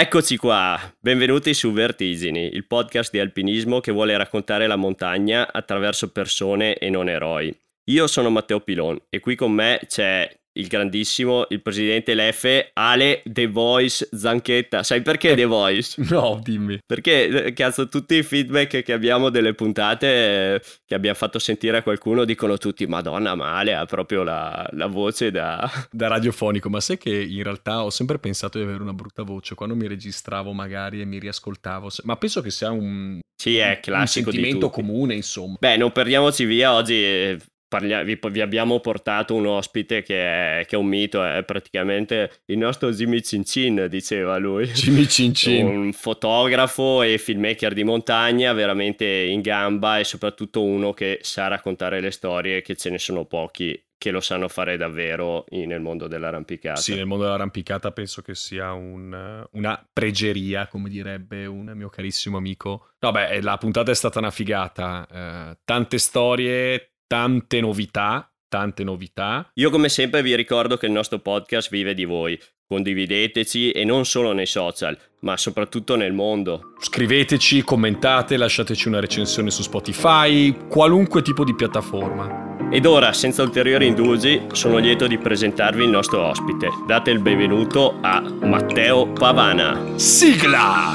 Eccoci qua, benvenuti su Vertigini, il podcast di alpinismo che vuole raccontare la montagna attraverso persone e non eroi. Io sono Matteo Pilon e qui con me c'è il grandissimo, il presidente Leffe, Ale The Voice Zanchetta. Sai perché The Voice? No, dimmi. Perché, eh, cazzo, tutti i feedback che abbiamo delle puntate eh, che abbiamo fatto sentire a qualcuno dicono tutti, madonna, ma Ale ha proprio la, la voce da... Da radiofonico, ma sai che in realtà ho sempre pensato di avere una brutta voce quando mi registravo magari e mi riascoltavo, ma penso che sia un... Sì, è classico un sentimento comune, insomma. Beh, non perdiamoci via oggi eh, Parlia- vi, vi, abbiamo portato un ospite che è, che è, un mito, è praticamente il nostro Jimmy Cincin, diceva lui. Jimmy Cincin. Un fotografo e filmmaker di montagna, veramente in gamba e soprattutto uno che sa raccontare le storie, che ce ne sono pochi che lo sanno fare davvero nel mondo dell'arrampicata. Sì, nel mondo dell'arrampicata penso che sia un, una pregeria, come direbbe un mio carissimo amico. No, beh, la puntata è stata una figata. Eh, tante storie, tante novità, tante novità. Io come sempre vi ricordo che il nostro podcast vive di voi. Condivideteci e non solo nei social, ma soprattutto nel mondo. Scriveteci, commentate, lasciateci una recensione su Spotify, qualunque tipo di piattaforma. Ed ora, senza ulteriori indugi, sono lieto di presentarvi il nostro ospite. Date il benvenuto a Matteo Pavana. Sigla!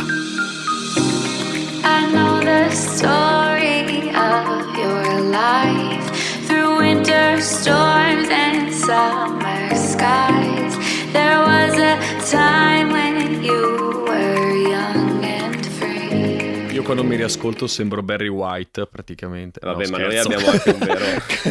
The story of your life. winter storms and summer skies. There was a time when you were young and free. Io quando mi riascolto sembro Barry White praticamente. Vabbè, no, ma noi abbiamo anche un vero.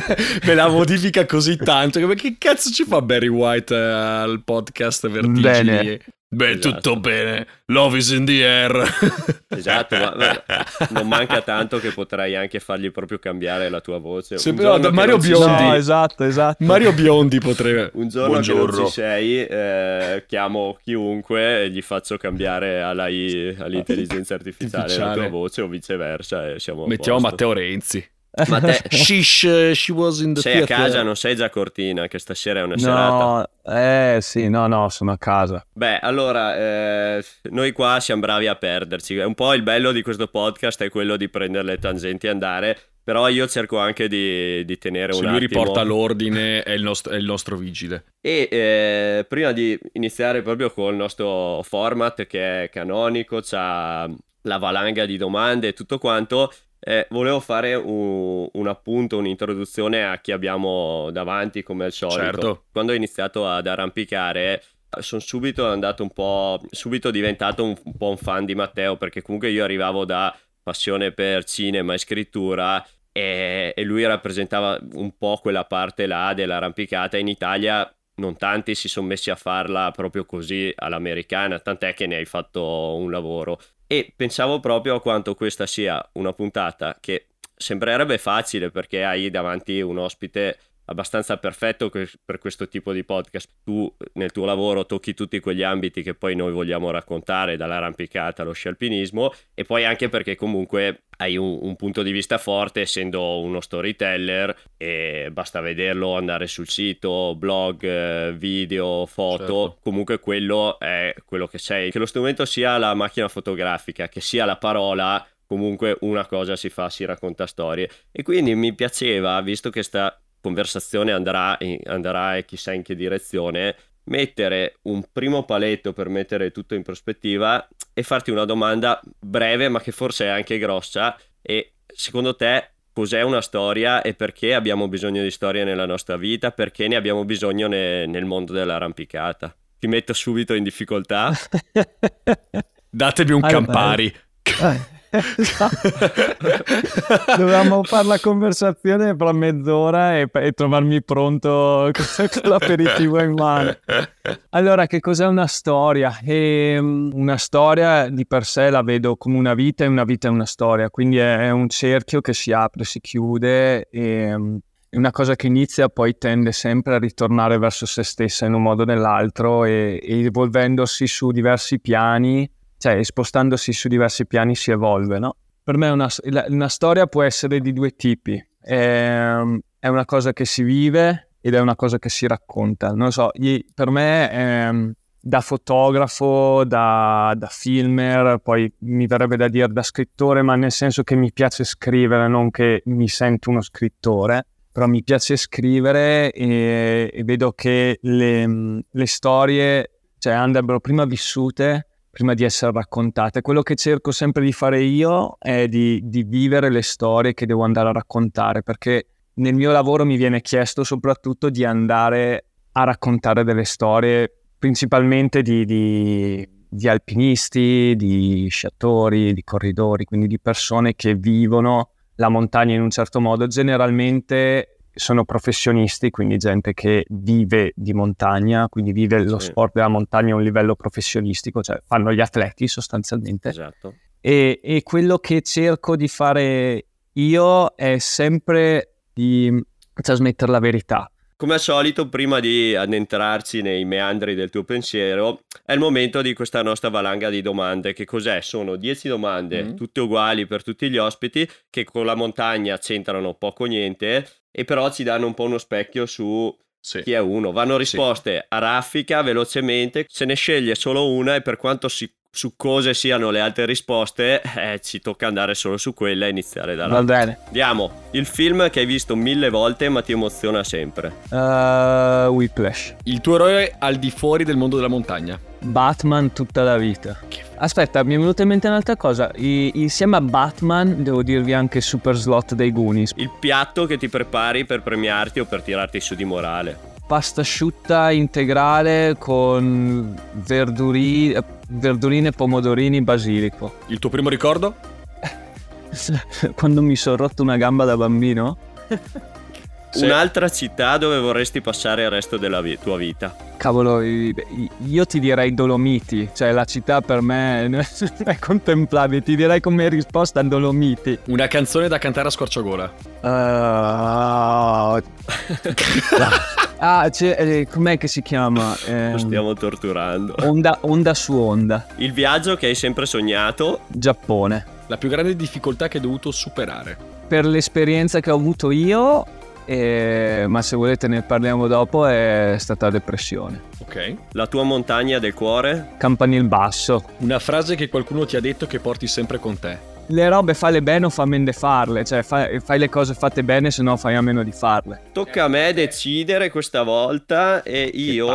Me la modifica così tanto. Che, che cazzo ci fa Barry White uh, al podcast Vertigini? Bene. Beh, esatto. tutto bene. Love is in the air. esatto, ma, ma, non manca tanto che potrai anche fargli proprio cambiare la tua voce. Se però da Mario Biondi. No, esatto, esatto. Mario Biondi potrebbe. Un giorno Buongiorno. che non ci sei, eh, chiamo chiunque e gli faccio cambiare all'AI, all'intelligenza artificiale, artificiale, la tua voce o viceversa. E siamo Mettiamo Matteo Renzi. Ma te, Shish, she was in the sei theater. a casa, non sei già Cortina, che stasera è una no, serata. Eh sì, no, no, sono a casa. Beh, allora, eh, noi qua siamo bravi a perderci. Un po' il bello di questo podcast è quello di prendere le tangenti e andare. Però io cerco anche di, di tenere Se un lui attimo... riporta l'ordine, è il, nostro, è il nostro vigile. E eh, prima di iniziare proprio con il nostro format che è canonico, c'ha la valanga di domande e tutto quanto, eh, volevo fare un, un, appunto, un'introduzione a chi abbiamo davanti come al solito. Certo. Quando ho iniziato ad arrampicare sono subito andato un po', subito diventato un, un po' un fan di Matteo perché comunque io arrivavo da passione per cinema e scrittura e, e lui rappresentava un po' quella parte là dell'arrampicata. In Italia non tanti si sono messi a farla proprio così all'americana, tant'è che ne hai fatto un lavoro. E pensavo proprio a quanto questa sia una puntata che sembrerebbe facile perché hai davanti un ospite abbastanza perfetto per questo tipo di podcast. Tu nel tuo lavoro tocchi tutti quegli ambiti che poi noi vogliamo raccontare, dall'arrampicata allo sci alpinismo, e poi anche perché comunque hai un, un, punto di vista forte essendo uno storyteller e basta vederlo, andare sul sito, blog, video, foto, certo. comunque quello è quello che sei. Che lo strumento sia la macchina fotografica, che sia la parola, comunque una cosa si fa, si racconta storie. E quindi mi piaceva, visto che sta conversazione andrà, andrà e chissà in che direzione, mettere un primo paletto per mettere tutto in prospettiva e farti una domanda breve ma che forse è anche grossa e secondo te cos'è una storia e perché abbiamo bisogno di storie nella nostra vita, perché ne abbiamo bisogno ne, nel mondo dell'arrampicata? Ti metto subito in difficoltà. Datemi un allora, Campari. Eh. Dovevamo fare la conversazione per mezz'ora e, e trovarmi pronto con l'aperitivo in mano. Allora, che cos'è una storia? E, ehm, una storia di per sé la vedo come una vita e una vita è una storia, quindi è, è un cerchio che si apre, si chiude e ehm, è una cosa che inizia poi tende sempre a ritornare verso se stessa in un modo o nell'altro e, e evolvendosi su diversi piani cioè spostandosi su diversi piani si evolve, no? Per me una, una storia può essere di due tipi, è, è, una cosa che si vive ed è una cosa che si racconta. Non so, per me è, da fotografo, da, da, filmer, poi mi verrebbe da dire da scrittore, ma nel senso che mi piace scrivere, non che mi sento uno scrittore, però mi piace scrivere e, e vedo che le, le storie cioè, andrebbero prima vissute prima di essere raccontate. Quello che cerco sempre di fare io è di, di vivere le storie che devo andare a raccontare, perché nel mio lavoro mi viene chiesto soprattutto di andare a raccontare delle storie principalmente di, di, di, alpinisti, di sciatori, di corridori, quindi di persone che vivono la montagna in un certo modo. Generalmente sono professionisti, quindi gente che vive di montagna, quindi vive lo sport della montagna a un livello professionistico, cioè fanno gli atleti sostanzialmente. Esatto. E, e quello che cerco di fare io è sempre di trasmettere la verità come al solito, prima di addentrarci nei meandri del tuo pensiero, è il momento di questa nostra valanga di domande. Che cos'è? Sono 10 domande, mm. tutte uguali per tutti gli ospiti, che con la montagna c'entrano poco o niente, e però ci danno un po' uno specchio su sì. chi è uno. Vanno risposte sì. a raffica, velocemente, se ne sceglie solo una e per quanto si su cosa siano le altre risposte, eh, ci tocca andare solo su quella e iniziare da là. Va bene. Andiamo. Il film che hai visto mille volte ma ti emoziona sempre. Uh, Whiplash. Il tuo eroe al di fuori del mondo della montagna. Batman tutta la vita. Aspetta, mi è venuta in mente un'altra cosa. I, insieme a Batman devo dirvi anche Super Slot dei Goonies. Il piatto che ti prepari per premiarti o per tirarti su di morale pasta asciutta integrale con verduri, verdurine, pomodorini, basilico. Il tuo primo ricordo? Quando mi sono rotto una gamba da bambino? Sì. Un'altra città dove vorresti passare il resto della vi- tua vita? Cavolo, io ti direi Dolomiti, cioè la città per me è contemplabile, ti direi come risposta Dolomiti. Una canzone da cantare a scorciagola. Uh... ah, eh, com'è che si chiama? Eh, Lo stiamo torturando. Onda, onda su onda. Il viaggio che hai sempre sognato? Giappone. La più grande difficoltà che hai dovuto superare? Per l'esperienza che ho avuto io e, ma se volete ne parliamo dopo, è stata depressione. Ok. La tua montagna del cuore? Campanil Basso. Una frase che qualcuno ti ha detto che porti sempre con te. Le robe falle bene o fa meno di farle, cioè fai, fai, le cose fatte bene se no fai a meno di farle. Tocca a me decidere questa volta e io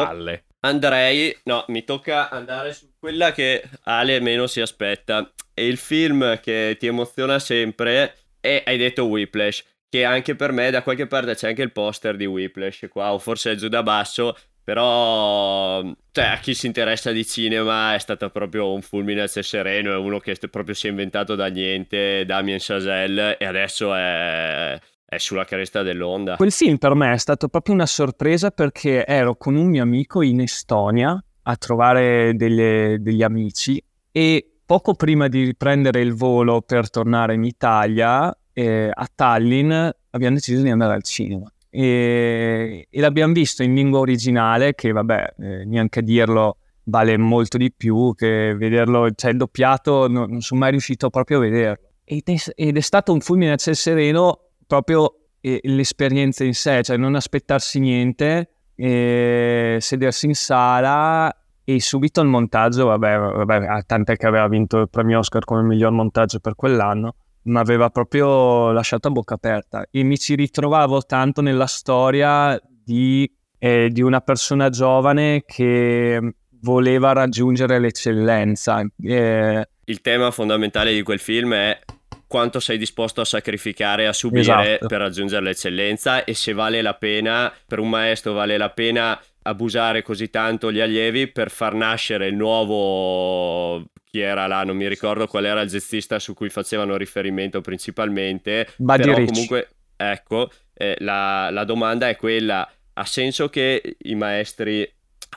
andrei, no, mi tocca andare su quella che Ale meno si aspetta. E il film che ti emoziona sempre è, hai detto Whiplash che anche per me da qualche parte c'è anche il poster di Whiplash qua, o forse è giù da basso, però cioè, a chi si interessa di cinema è stato proprio un fulmine a ciel sereno, è uno che proprio si è inventato da niente, Damien Chazelle, e adesso è, è sulla cresta dell'onda. Quel film per me è stato proprio una sorpresa perché ero con un mio amico in Estonia a trovare delle, degli amici e poco prima di riprendere il volo per tornare in Italia eh, a Tallinn abbiamo deciso di andare al cinema. E, e l'abbiamo visto in lingua originale, che vabbè, eh, neanche a dirlo vale molto di più che vederlo, cioè il doppiato non, non sono mai riuscito proprio a vederlo. Ed è, ed è stato un fulmine a ciel sereno proprio eh, l'esperienza in sé, cioè non aspettarsi niente, eh, sedersi in sala e subito il montaggio, vabbè, vabbè, tant'è che aveva vinto il premio Oscar come miglior montaggio per quell'anno, mi aveva proprio lasciato a bocca aperta e mi ci ritrovavo tanto nella storia di, eh, di una persona giovane che voleva raggiungere l'eccellenza. Eh, il tema fondamentale di quel film è quanto sei disposto a sacrificare, a subire esatto. per raggiungere l'eccellenza e se vale la pena, per un maestro vale la pena abusare così tanto gli allievi per far nascere il nuovo chi era là, non mi ricordo qual era il jazzista su cui facevano riferimento principalmente. Buddy però Rich. comunque, ecco, eh, la, la domanda è quella, ha senso che i maestri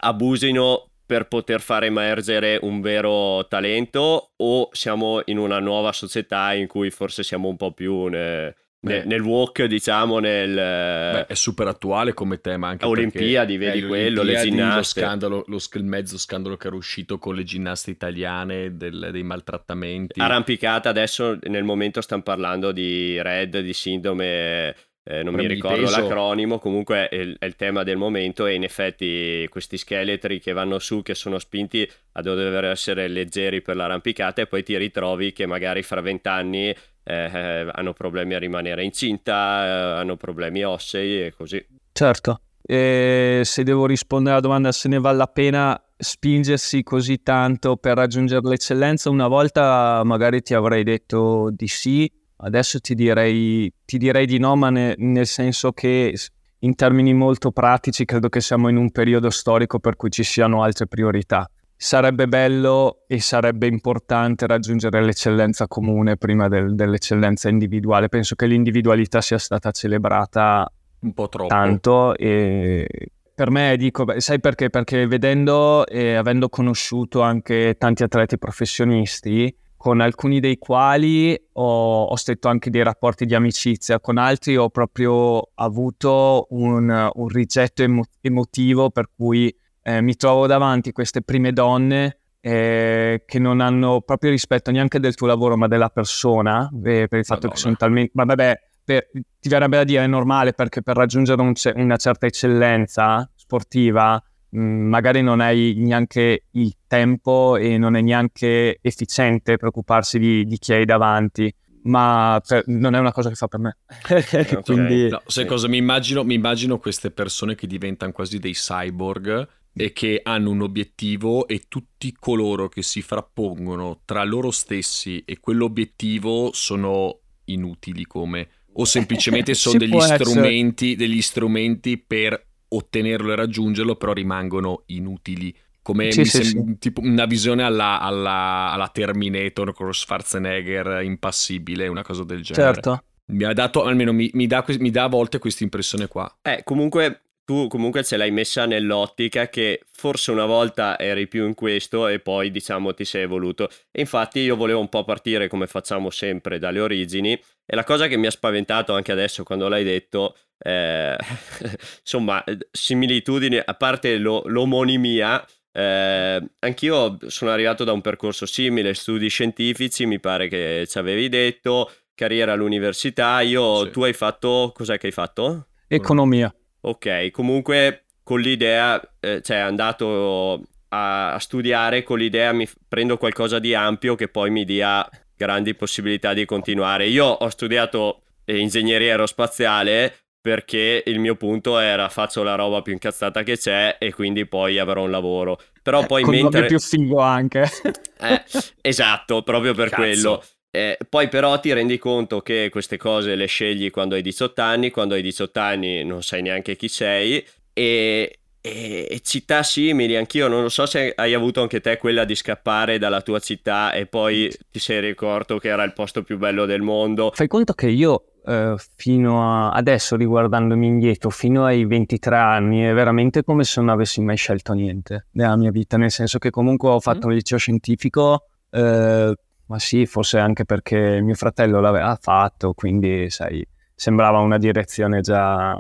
abusino per poter far emergere un vero talento o siamo in una nuova società in cui forse siamo un po' più ne, Beh, nel walk, diciamo, nel... Beh, è super attuale come tema anche Olimpiadi, vedi quello, le ginnaste. Lo scandalo, lo, il mezzo scandalo che era uscito con le ginnaste italiane, del, dei maltrattamenti. Arrampicata, adesso nel momento stanno parlando di Red, di sindrome eh, non mi Premi di ricordo l'acronimo, comunque è il, è il tema del momento e in effetti questi scheletri che vanno su, che sono spinti a dover essere leggeri per l'arrampicata e poi ti ritrovi che magari fra vent'anni eh, hanno problemi a rimanere incinta, eh, hanno problemi ossei e così. Certo. E se devo rispondere alla domanda se ne vale la pena spingersi così tanto per raggiungere l'eccellenza, una volta magari ti avrei detto di sì, adesso ti direi, ti direi di no, ma ne- nel senso che in termini molto pratici credo che siamo in un periodo storico per cui ci siano altre priorità. Sarebbe bello e sarebbe importante raggiungere l'eccellenza comune prima del- dell'eccellenza individuale. Penso che l'individualità sia stata celebrata Un po' troppo. tanto e per me dico, sai perché? Perché vedendo e avendo conosciuto anche tanti atleti professionisti, con alcuni dei quali ho, ho stretto anche dei rapporti di amicizia, con altri ho proprio avuto un, un rigetto emo- emotivo per cui eh, mi trovo davanti queste prime donne eh, che non hanno proprio rispetto neanche del tuo lavoro ma della persona, eh, per il fatto Madonna. che sono talmente... Ma vabbè, per- ti verrebbe da dire è normale perché per raggiungere un una certa eccellenza sportiva mh, magari non hai neanche il tempo e non è neanche efficiente preoccuparsi di, di chi hai davanti, ma per- non è una cosa che fa per me. Quindi No, sai cosa mi immagino? Mi immagino queste persone che diventano quasi dei cyborg e che hanno un obiettivo e tutti coloro che si frappongono tra loro stessi e quell'obiettivo sono inutili come o semplicemente sono degli strumenti, degli strumenti per ottenerlo e raggiungerlo, però rimangono inutili. Come Sì, sì, sem- tipo una visione alla, alla, alla Terminator con Schwarzenegger impassibile, una cosa del genere. certo. Mi ha dato, almeno mi, mi dà, mi dà a volte questa impressione qua. Eh, comunque tu comunque ce l'hai messa nell'ottica che forse una volta eri più in questo e poi diciamo ti sei evoluto. E infatti io volevo un po' partire come facciamo sempre dalle origini e la cosa che mi ha spaventato anche adesso quando l'hai detto, eh, insomma, eh, similitudini, a parte lo- l'omonimia, eh, anch'io sono arrivato da un percorso simile, studi scientifici, mi pare che ci avevi detto, carriera all'università, io, Sì. tu hai fatto, cos'è che hai fatto? Economia. Ok, comunque con l'idea, eh, cioè andato a, a studiare con l'idea mi f- prendo qualcosa di ampio che poi mi dia grandi possibilità di continuare. Io ho studiato eh, ingegneria aerospaziale perché il mio punto era faccio la roba più incazzata che c'è e quindi poi avrò un lavoro. Però poi Con mentre... più figo anche. Eh, esatto, proprio per Cazzo. quello. Eh, poi però ti rendi conto che queste cose le scegli quando hai 18 anni, quando hai 18 anni non sai neanche chi sei e, e- e città simili, anch'io non lo so se hai avuto anche te quella di scappare dalla tua città e poi ti sei ricordato che era il posto più bello del mondo. Fai conto che io eh, fino a adesso, riguardandomi indietro, fino ai 23 anni, è veramente come se non avessi mai scelto niente nella mia vita, nel senso che comunque ho fatto un liceo scientifico, eh, ma sì, forse anche perché mio fratello l'aveva fatto, quindi sai, sembrava una direzione già,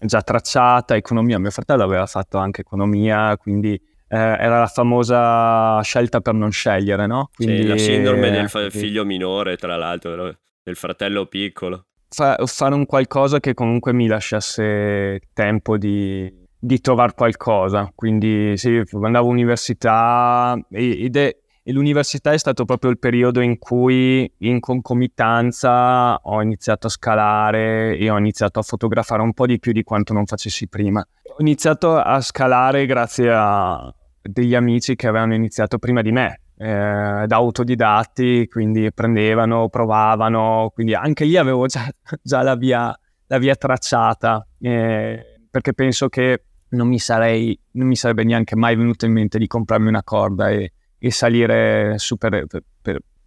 già tracciata, economia, mio fratello aveva fatto anche economia, quindi eh, era la famosa scelta per non scegliere, no? Sì, Quindi, la sindrome del fa- quindi- figlio minore, tra l'altro, del fratello piccolo. fa- fare un qualcosa che comunque mi lasciasse tempo di, di trovare qualcosa. Quindi sì, andavo all'università ed è, e l'università è stato proprio il periodo in cui in concomitanza ho iniziato a scalare e ho iniziato a fotografare un po' di più di quanto non facessi prima. Ho iniziato a scalare grazie a degli amici che avevano iniziato prima di me, eh, da autodidatti, quindi prendevano, provavano, quindi anche lì avevo già, già la, via, la via tracciata, eh, perché penso che non mi, sarei, non mi sarebbe neanche mai venuto in mente di comprarmi una corda e, e salire su per, per-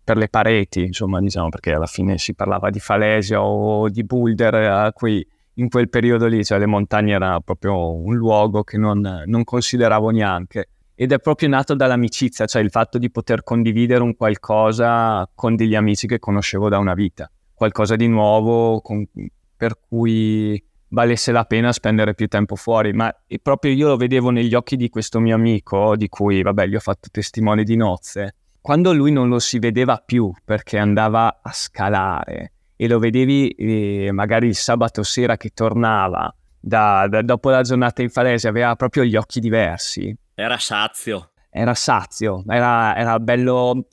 per- le pareti, insomma, diciamo, perché alla fine si parlava di falesia o di boulder, a cui in quel periodo lì, cioè le montagne era proprio un luogo che non, non consideravo neanche. Ed è proprio nato dall'amicizia, cioè il fatto di poter condividere un qualcosa con degli amici che conoscevo da una vita, qualcosa di nuovo con- per cui valesse la pena spendere più tempo fuori, ma proprio io lo vedevo negli occhi di questo mio amico, di cui vabbè gli ho fatto testimone di nozze, quando lui non lo si vedeva più perché andava a scalare e lo vedevi eh, magari il sabato sera che tornava da, da, dopo la giornata in falese, aveva proprio gli occhi diversi. Era sazio. Era sazio, era, era bello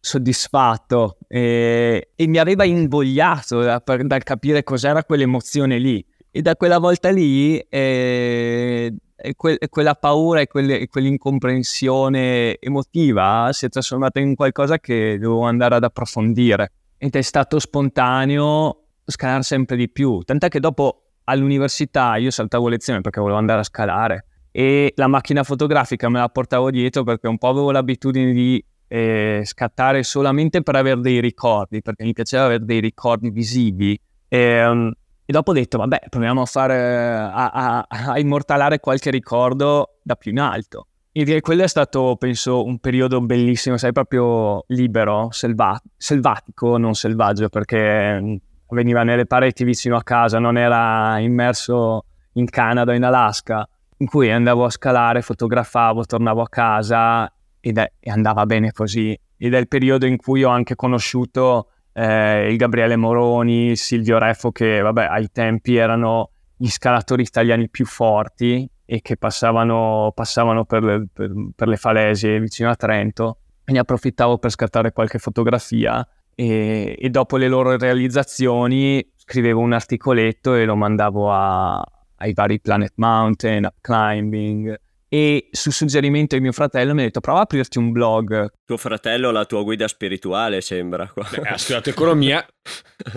soddisfatto e, e, mi aveva invogliato da, per, dal capire cos'era quell'emozione lì. E da quella volta lì eh, que- quella paura e, quelle- quell'incomprensione emotiva si è trasformata in qualcosa che dovevo andare ad approfondire. Ed è stato spontaneo scalare sempre di più. Tant'è che dopo all'università io saltavo lezione perché volevo andare a scalare e la macchina fotografica me la portavo dietro perché un po' avevo l'abitudine di eh, scattare solamente per avere dei ricordi, perché mi piaceva avere dei ricordi visivi. E, um, e dopo ho detto, vabbè, proviamo a, fare, a, a, a immortalare qualche ricordo da più in alto. E quello è stato, penso, un periodo bellissimo, sai, proprio libero, selva- selvatico, non selvaggio, perché mm, veniva nelle pareti vicino a casa, non era immerso in Canada in Alaska, in cui andavo a scalare, fotografavo, tornavo a casa ed è, e andava bene così. Ed è il periodo in cui ho anche conosciuto eh, il Gabriele Moroni, il Silvio Refo, che vabbè, ai tempi erano gli scalatori italiani più forti e che passavano, passavano per, le, per, per, le, falesi vicino a Trento. Ne approfittavo per scattare qualche fotografia e, e, dopo le loro realizzazioni scrivevo un articoletto e lo mandavo a, ai vari Planet Mountain, Up Climbing, e su suggerimento di mio fratello mi ha detto prova a aprirti un blog. Tuo fratello la tua guida spirituale sembra. Beh, ha studiato economia.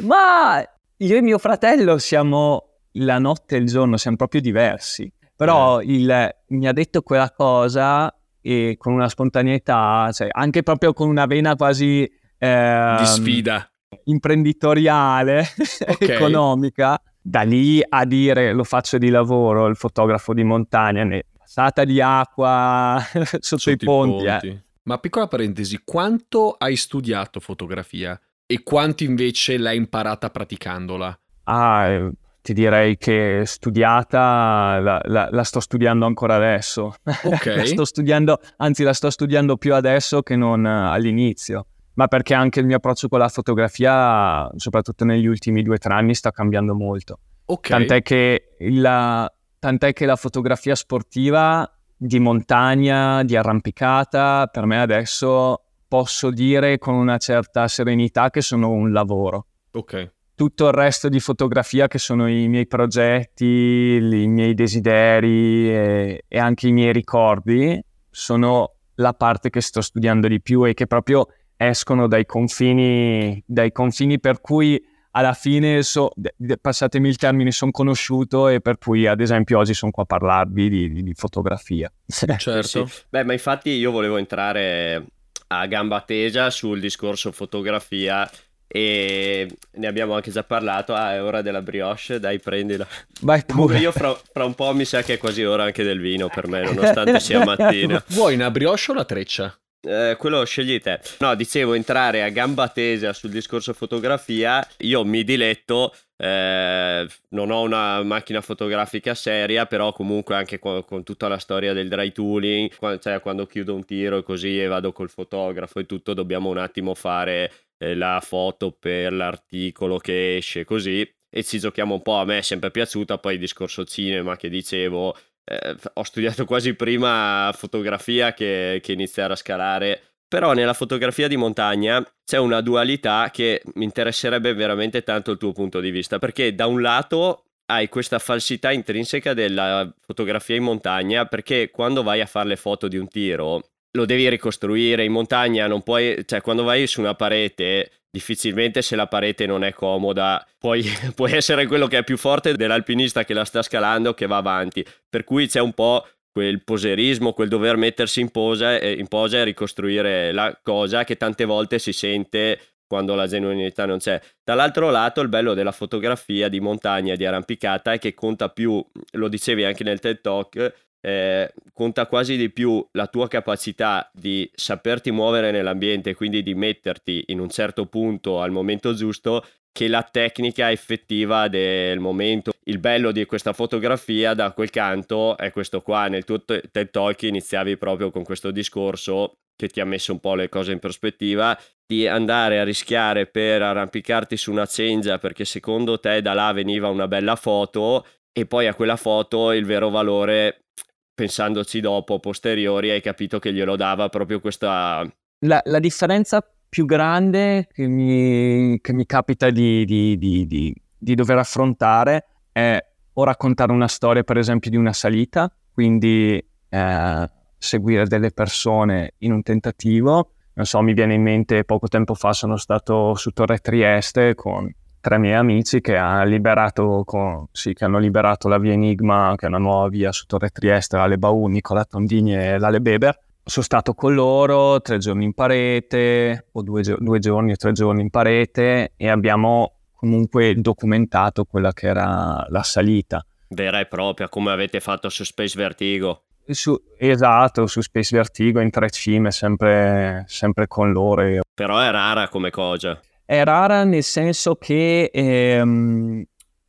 Ma io e mio fratello siamo la notte e il giorno, siamo proprio diversi. Però eh. il, mi ha detto quella cosa e con una spontaneità, cioè anche proprio con una vena quasi... Eh, Di sfida. Imprenditoriale, okay. economica. Da lì a dire lo faccio di lavoro, il fotografo di montagna, ne, passata di acqua sotto, sotto i ponti. I ponti. Eh. Ma piccola parentesi, quanto hai studiato fotografia e quanto invece l'hai imparata praticandola? Ah, eh, ti direi che studiata la, la, la sto studiando ancora adesso. Ok. la sto studiando, anzi la sto studiando più adesso che non all'inizio. Ma perché anche il mio approccio con la fotografia, soprattutto negli ultimi due o tre anni, sta cambiando molto. Ok. Tant'è che la, tant'è che la fotografia sportiva di montagna, di arrampicata, per me adesso posso dire con una certa serenità che sono un lavoro. Ok. Tutto il resto di fotografia che sono i miei progetti, i miei desideri e, e anche i miei ricordi sono la parte che sto studiando di più e che proprio escono dai confini, dai confini per cui alla fine, so, passatemi il termine, sono conosciuto e per cui ad esempio oggi sono qua a parlarvi di, di, di fotografia. Certo. Sì. Beh, ma infatti io volevo entrare a gamba tesa sul discorso fotografia e ne abbiamo anche già parlato. Ah, è ora della brioche, dai, prendila. Vai pure. Io fra, fra, un po' mi sa che è quasi ora anche del vino per me, nonostante sia mattina. Vuoi una brioche o la treccia? Eh, quello scegli te. No, dicevo entrare a gamba tesa sul discorso fotografia. Io mi diletto, eh, non ho una macchina fotografica seria, però comunque anche con, con tutta la storia del dry tooling, cioè quando chiudo un tiro e così e vado col fotografo e tutto, dobbiamo un attimo fare eh, la foto per l'articolo che esce così. E ci giochiamo un po', a me è sempre piaciuta, poi il discorso cinema che dicevo, eh, ho studiato quasi prima fotografia che, che iniziare a scalare. Però nella fotografia di montagna c'è una dualità che mi interesserebbe veramente tanto il tuo punto di vista, perché da un lato hai questa falsità intrinseca della fotografia in montagna, perché quando vai a fare le foto di un tiro lo devi ricostruire in montagna, non puoi, cioè quando vai su una parete difficilmente se la parete non è comoda puoi, puoi essere quello che è più forte dell'alpinista che la sta scalando che va avanti per cui c'è un po' quel poserismo, quel dover mettersi in posa, in posa e ricostruire la cosa che tante volte si sente quando la genuinità non c'è. Dall'altro lato il bello della fotografia di montagna, di arrampicata è che conta più, lo dicevi anche nel TED Talk, eh, conta quasi di più la tua capacità di saperti muovere nell'ambiente, quindi di metterti in un certo punto al momento giusto, che la tecnica effettiva del momento. Il bello di questa fotografia da quel canto è questo qua, nel tuo TED Talk iniziavi proprio con questo discorso che ti ha messo un po' le cose in prospettiva, di andare a rischiare per arrampicarti su una cengia perché secondo te da là veniva una bella foto e poi a quella foto il vero valore, pensandoci dopo, posteriori, hai capito che glielo dava proprio questa... La, la differenza più grande che mi, che mi capita di, di, di, di, dover affrontare è o raccontare una storia, per esempio, di una salita, quindi eh, seguire delle persone in un tentativo. Non so, mi viene in mente poco tempo fa sono stato su Torre Trieste con tre miei amici che, ha liberato con, sì, che hanno liberato la via Enigma, che è una nuova via su Torre Trieste, Ale Bau, Nicola Tondini e Lale Beber. Sono stato con loro tre giorni in parete, o due, due giorni o tre giorni in parete, e abbiamo comunque documentato quella che era la salita. Vera e propria, come avete fatto su Space Vertigo. Su, esatto, su Space Vertigo in tre cime, sempre, sempre con loro. Però è rara come cosa. È rara nel senso che ehm,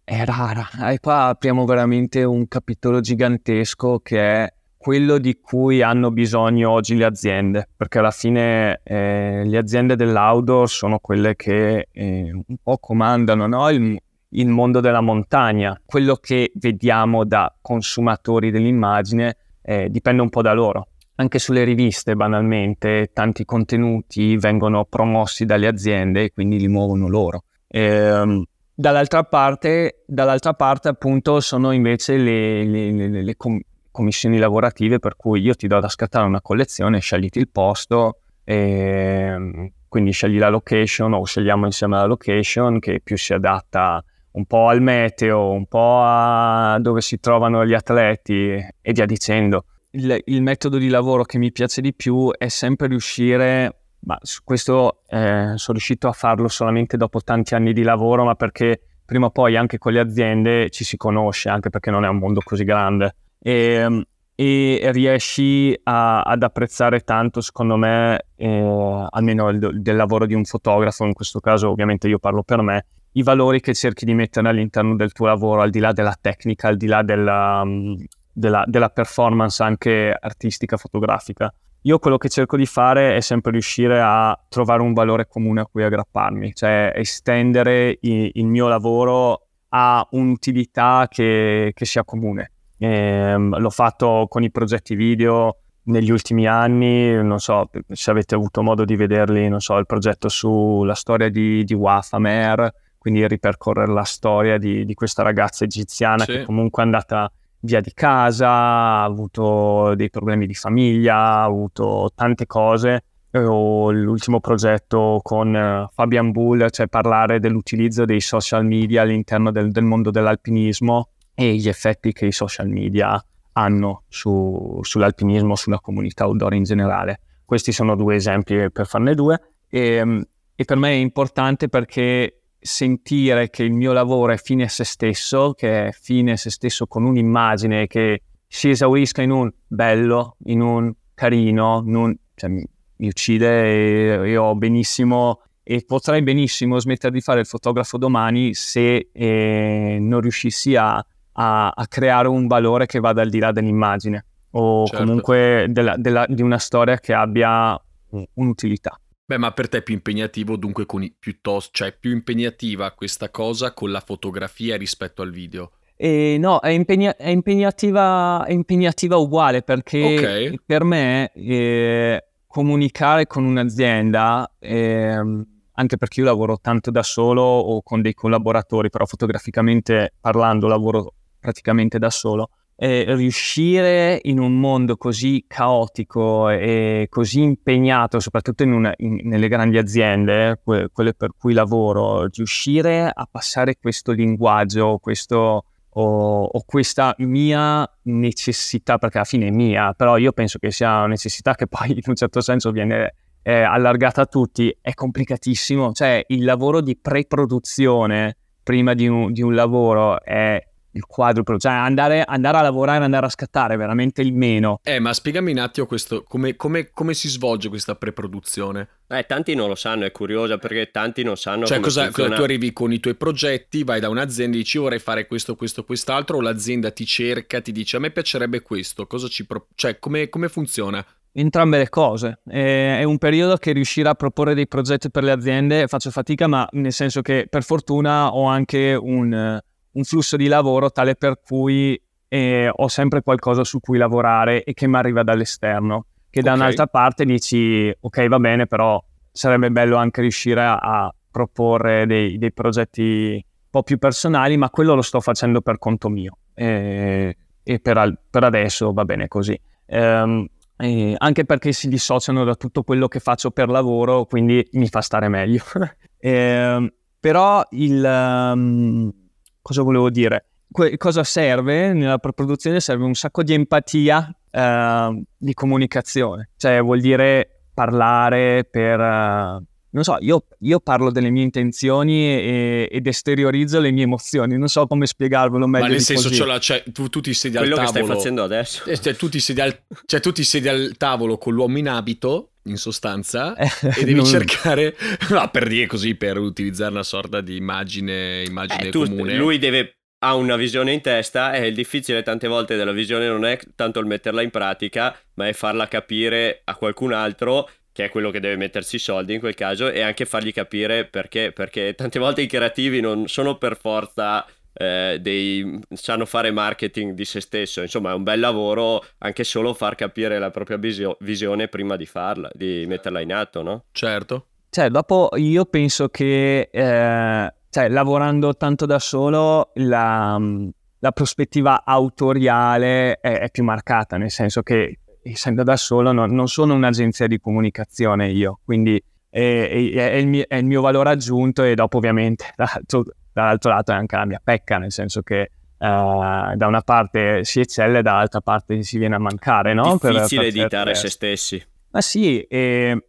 è rara. E qua apriamo veramente un capitolo gigantesco che è quello di cui hanno bisogno oggi le aziende, perché alla fine eh, le aziende dell'outdoor sono quelle che eh, un po' comandano no? il, il, mondo della montagna. Quello che vediamo da consumatori dell'immagine eh, dipende un po' da loro anche sulle riviste banalmente tanti contenuti vengono promossi dalle aziende e quindi li muovono loro. E, ehm, dall'altra, parte, dall'altra parte appunto sono invece le, le, le, le com- commissioni lavorative per cui io ti do da scattare una collezione, scegliti il posto, e, ehm, quindi scegli la location o scegliamo insieme la location che più si adatta un po' al meteo, un po' a dove si trovano gli atleti e via dicendo il, il, metodo di lavoro che mi piace di più è sempre riuscire, ma questo eh, sono riuscito a farlo solamente dopo tanti anni di lavoro, ma perché prima o poi anche con le aziende ci si conosce, anche perché non è un mondo così grande. E, ehm, e riesci a, ad apprezzare tanto, secondo me, eh, almeno il, del lavoro di un fotografo, in questo caso ovviamente io parlo per me, i valori che cerchi di mettere all'interno del tuo lavoro, al di là della tecnica, al di là della, della, della performance anche artistica, fotografica. Io quello che cerco di fare è sempre riuscire a trovare un valore comune a cui aggrapparmi, cioè estendere il, il mio lavoro a un'utilità che, che sia comune. E, ehm, l'ho fatto con i progetti video negli ultimi anni, non so se avete avuto modo di vederli, non so, il progetto sulla storia di, di Wafamer, quindi ripercorrere la storia di, di questa ragazza egiziana sì. che comunque è andata via di casa, ha avuto dei problemi di famiglia, ha avuto tante cose. O l'ultimo progetto con uh, Fabian Bull, cioè parlare dell'utilizzo dei social media all'interno del, del, mondo dell'alpinismo e gli effetti che i social media hanno su, sull'alpinismo, sulla comunità outdoor in generale. Questi sono due esempi per farne due e, e per me è importante perché sentire che il mio lavoro è fine a se stesso, che è fine a se stesso con un'immagine che si esaurisca in un bello, in un carino, in un, cioè, mi, uccide e io ho benissimo e potrei benissimo smettere di fare il fotografo domani se eh, non riuscissi a, a, a, creare un valore che vada al di là dell'immagine o certo. comunque della, della, di una storia che abbia un'utilità. Beh, ma per te è più impegnativo dunque con i, piuttosto, cioè più impegnativa questa cosa con la fotografia rispetto al video? Eh, no, è, impegna- è, impegnativa, è, impegnativa, uguale perché okay. per me eh, comunicare con un'azienda, eh, anche perché io lavoro tanto da solo o con dei collaboratori, però fotograficamente parlando lavoro praticamente da solo, eh, riuscire in un mondo così caotico e così impegnato, soprattutto in una, in, nelle grandi aziende, que- quelle per cui lavoro, riuscire a passare questo linguaggio, questo, o, o, questa mia necessità, perché alla fine è mia, però io penso che sia una necessità che poi in un certo senso viene eh, allargata a tutti, è complicatissimo, cioè il lavoro di pre-produzione prima di un, di un lavoro è il quadruplo, cioè andare, andare, a lavorare, andare a scattare veramente il meno. Eh, ma spiegami un attimo questo, come, come, come si svolge questa pre-produzione? Eh, tanti non lo sanno, è curiosa perché tanti non sanno cioè, cosa, funziona... tu arrivi con i tuoi progetti, vai da un'azienda e dici vorrei fare questo, questo, quest'altro, o l'azienda ti cerca, ti dice a me piacerebbe questo, cosa ci pro... cioè come, come funziona? Entrambe le cose. Eh, è un periodo che riuscire a proporre dei progetti per le aziende faccio fatica, ma nel senso che per fortuna ho anche un, un flusso di lavoro tale per cui eh, ho sempre qualcosa su cui lavorare e che mi arriva dall'esterno. Che da okay. un'altra parte dici, ok, va bene, però sarebbe bello anche riuscire a, a proporre dei, dei, progetti un po' più personali, ma quello lo sto facendo per conto mio. E, e per, al, per, adesso va bene così. Um, eh, anche perché si dissociano da tutto quello che faccio per lavoro, quindi mi fa stare meglio. eh, però il... Um, cosa volevo dire? Que- cosa serve nella produzione? Serve un sacco di empatia, uh, di comunicazione, cioè vuol dire parlare per... Uh, non so, io, io, parlo delle mie intenzioni e, ed esteriorizzo le mie emozioni. Non so come spiegarvelo meglio. Ma nel senso, cioè, cioè, tu, tu, ti siedi Quello al tavolo. Quello che stai facendo adesso. Eh, cioè tu, ti siedi al, cioè, tu ti siedi al tavolo con l'uomo in abito, in sostanza, eh, e devi non... cercare. No, per dire così, per utilizzare una sorta di immagine, immagine eh, tu, comune. Lui deve ha una visione in testa e il difficile tante volte della visione non è tanto il metterla in pratica, ma è farla capire a qualcun altro che è quello che deve mettersi i soldi in quel caso, e anche fargli capire perché, perché tante volte i creativi non sono per forza eh, dei sanno fare marketing di se stesso, insomma è un bel lavoro anche solo far capire la propria visio- visione prima di farla, di metterla in atto, no? Certo. Cioè, dopo io penso che eh, cioè, lavorando tanto da solo la, la prospettiva autoriale è, è più marcata, nel senso che essendo da solo, no, non sono un'agenzia di comunicazione io, quindi è, è, è, il mio, è, il mio, valore aggiunto e dopo ovviamente dall'altro, dall'altro lato è anche la mia pecca, nel senso che uh, da una parte si eccelle, dall'altra parte si viene a mancare, no? Difficile per, per editare se stessi. Ma sì, e,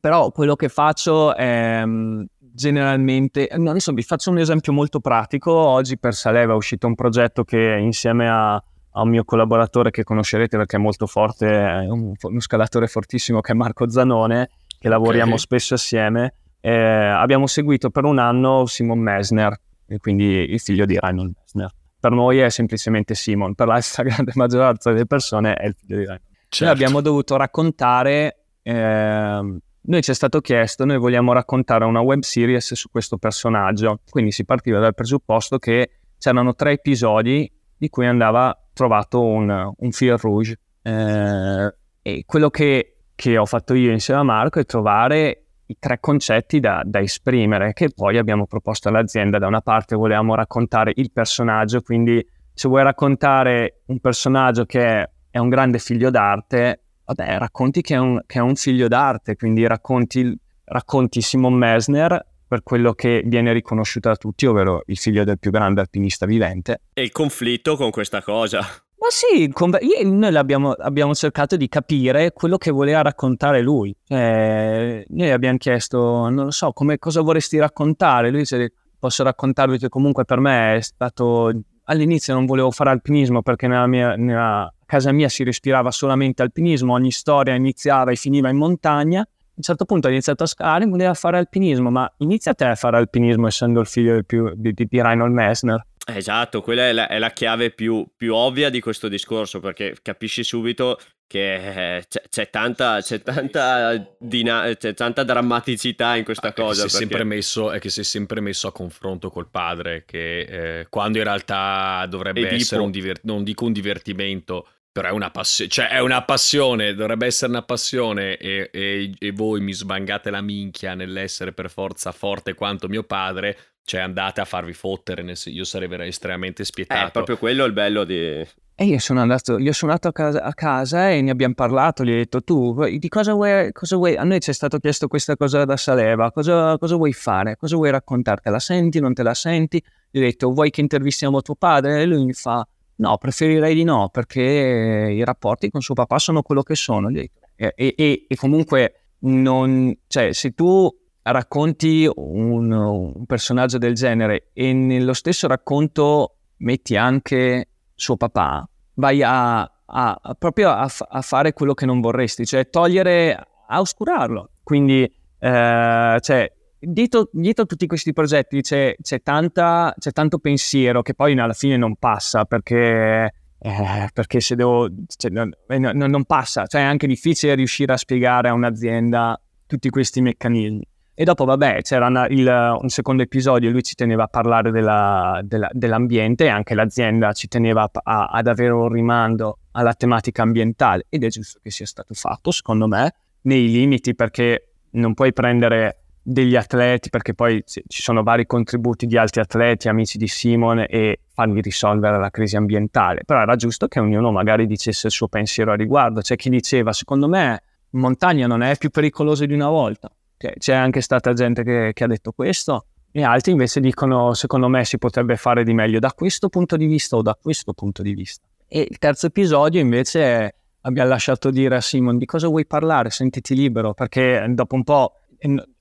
però quello che faccio è mm, generalmente, adesso vi faccio un esempio molto pratico, oggi per Saleva è uscito un progetto che insieme a a un mio collaboratore che conoscerete perché è molto forte, è un, uno scalatore fortissimo che è Marco Zanone, che lavoriamo okay. spesso assieme. Eh, abbiamo seguito per un anno Simon Mesner, quindi il figlio di Reinhold Mesner. Per noi è semplicemente Simon, per la grande maggioranza delle persone è il figlio di Reinhold. Certo. Noi abbiamo dovuto raccontare, eh, noi ci è stato chiesto, noi vogliamo raccontare una web series su questo personaggio, quindi si partiva dal presupposto che c'erano tre episodi di cui andava trovato un, un fil rouge. Eh, e quello che, che, ho fatto io insieme a Marco è trovare i tre concetti da, da, esprimere, che poi abbiamo proposto all'azienda. Da una parte volevamo raccontare il personaggio, quindi se vuoi raccontare un personaggio che è, è un grande figlio d'arte, vabbè, racconti che è un, che è un figlio d'arte, quindi racconti, racconti Simon Mesner per quello che viene riconosciuto da tutti, ovvero il figlio del più grande alpinista vivente. E il conflitto con questa cosa. Ma sì, noi abbiamo, abbiamo, cercato di capire quello che voleva raccontare lui. Cioè, noi abbiamo chiesto, non lo so, come, cosa vorresti raccontare? Lui dice, posso raccontarvi che comunque per me è stato... All'inizio non volevo fare alpinismo perché nella, mia, nella casa mia si respirava solamente alpinismo, ogni storia iniziava e finiva in montagna un certo punto ha iniziato a scalare, voleva fare alpinismo, ma inizia te a fare alpinismo essendo il figlio più, di, di, di Reinhold Messner. Esatto, quella è la, è la chiave più, più, ovvia di questo discorso perché capisci subito che eh, c'è, c'è, tanta, c'è, tanta, dina- c'è tanta, drammaticità in questa ah, cosa. È, perché... messo, è che sei sempre messo a confronto col padre, che eh, quando in realtà dovrebbe Edipo. essere un diver- non dico un divertimento, però è una passione, cioè è una passione, dovrebbe essere una passione e, e, e, voi mi svangate la minchia nell'essere per forza forte quanto mio padre, cioè andate a farvi fottere, io sarei estremamente spietato. È eh, proprio quello il bello di... E io sono andato, gli ho suonato a casa, a casa, e ne abbiamo parlato, gli ho detto tu, di cosa vuoi, cosa vuoi, a noi ci è stato chiesto questa cosa da Saleva, cosa, cosa vuoi fare, cosa vuoi raccontare, te la senti, non te la senti? Gli ho detto vuoi che intervistiamo tuo padre? E lui mi fa No, preferirei di no, perché i rapporti con suo papà sono quello che sono. E, e, e comunque, non, cioè, se tu racconti un, un, personaggio del genere e nello stesso racconto metti anche suo papà, vai a, a, a proprio a, a, fare quello che non vorresti, cioè togliere, a oscurarlo. Quindi, eh, cioè, dietro, dietro, tutti questi progetti c'è, c'è, tanta, c'è, tanto pensiero che poi alla fine non passa perché eh, perché se devo, cioè, non, eh, non, passa, cioè è anche difficile riuscire a spiegare a un'azienda tutti questi meccanismi. E dopo, vabbè, c'era una, il, un secondo episodio, lui ci teneva a parlare della, della, dell'ambiente e anche l'azienda ci teneva a, a, ad avere un rimando alla tematica ambientale ed è giusto che sia stato fatto, secondo me, nei limiti perché non puoi prendere degli atleti, perché poi ci sono vari contributi di altri atleti, amici di Simon e fargli risolvere la crisi ambientale, però era giusto che ognuno magari dicesse il suo pensiero a riguardo. C'è chi diceva, secondo me, montagna non è più pericolosa di una volta. Cioè, c'è anche stata gente che, che ha detto questo e altri invece dicono, secondo me si potrebbe fare di meglio da questo punto di vista o da questo punto di vista. E il terzo episodio invece abbiamo lasciato dire a Simon di cosa vuoi parlare, sentiti libero, perché dopo un po',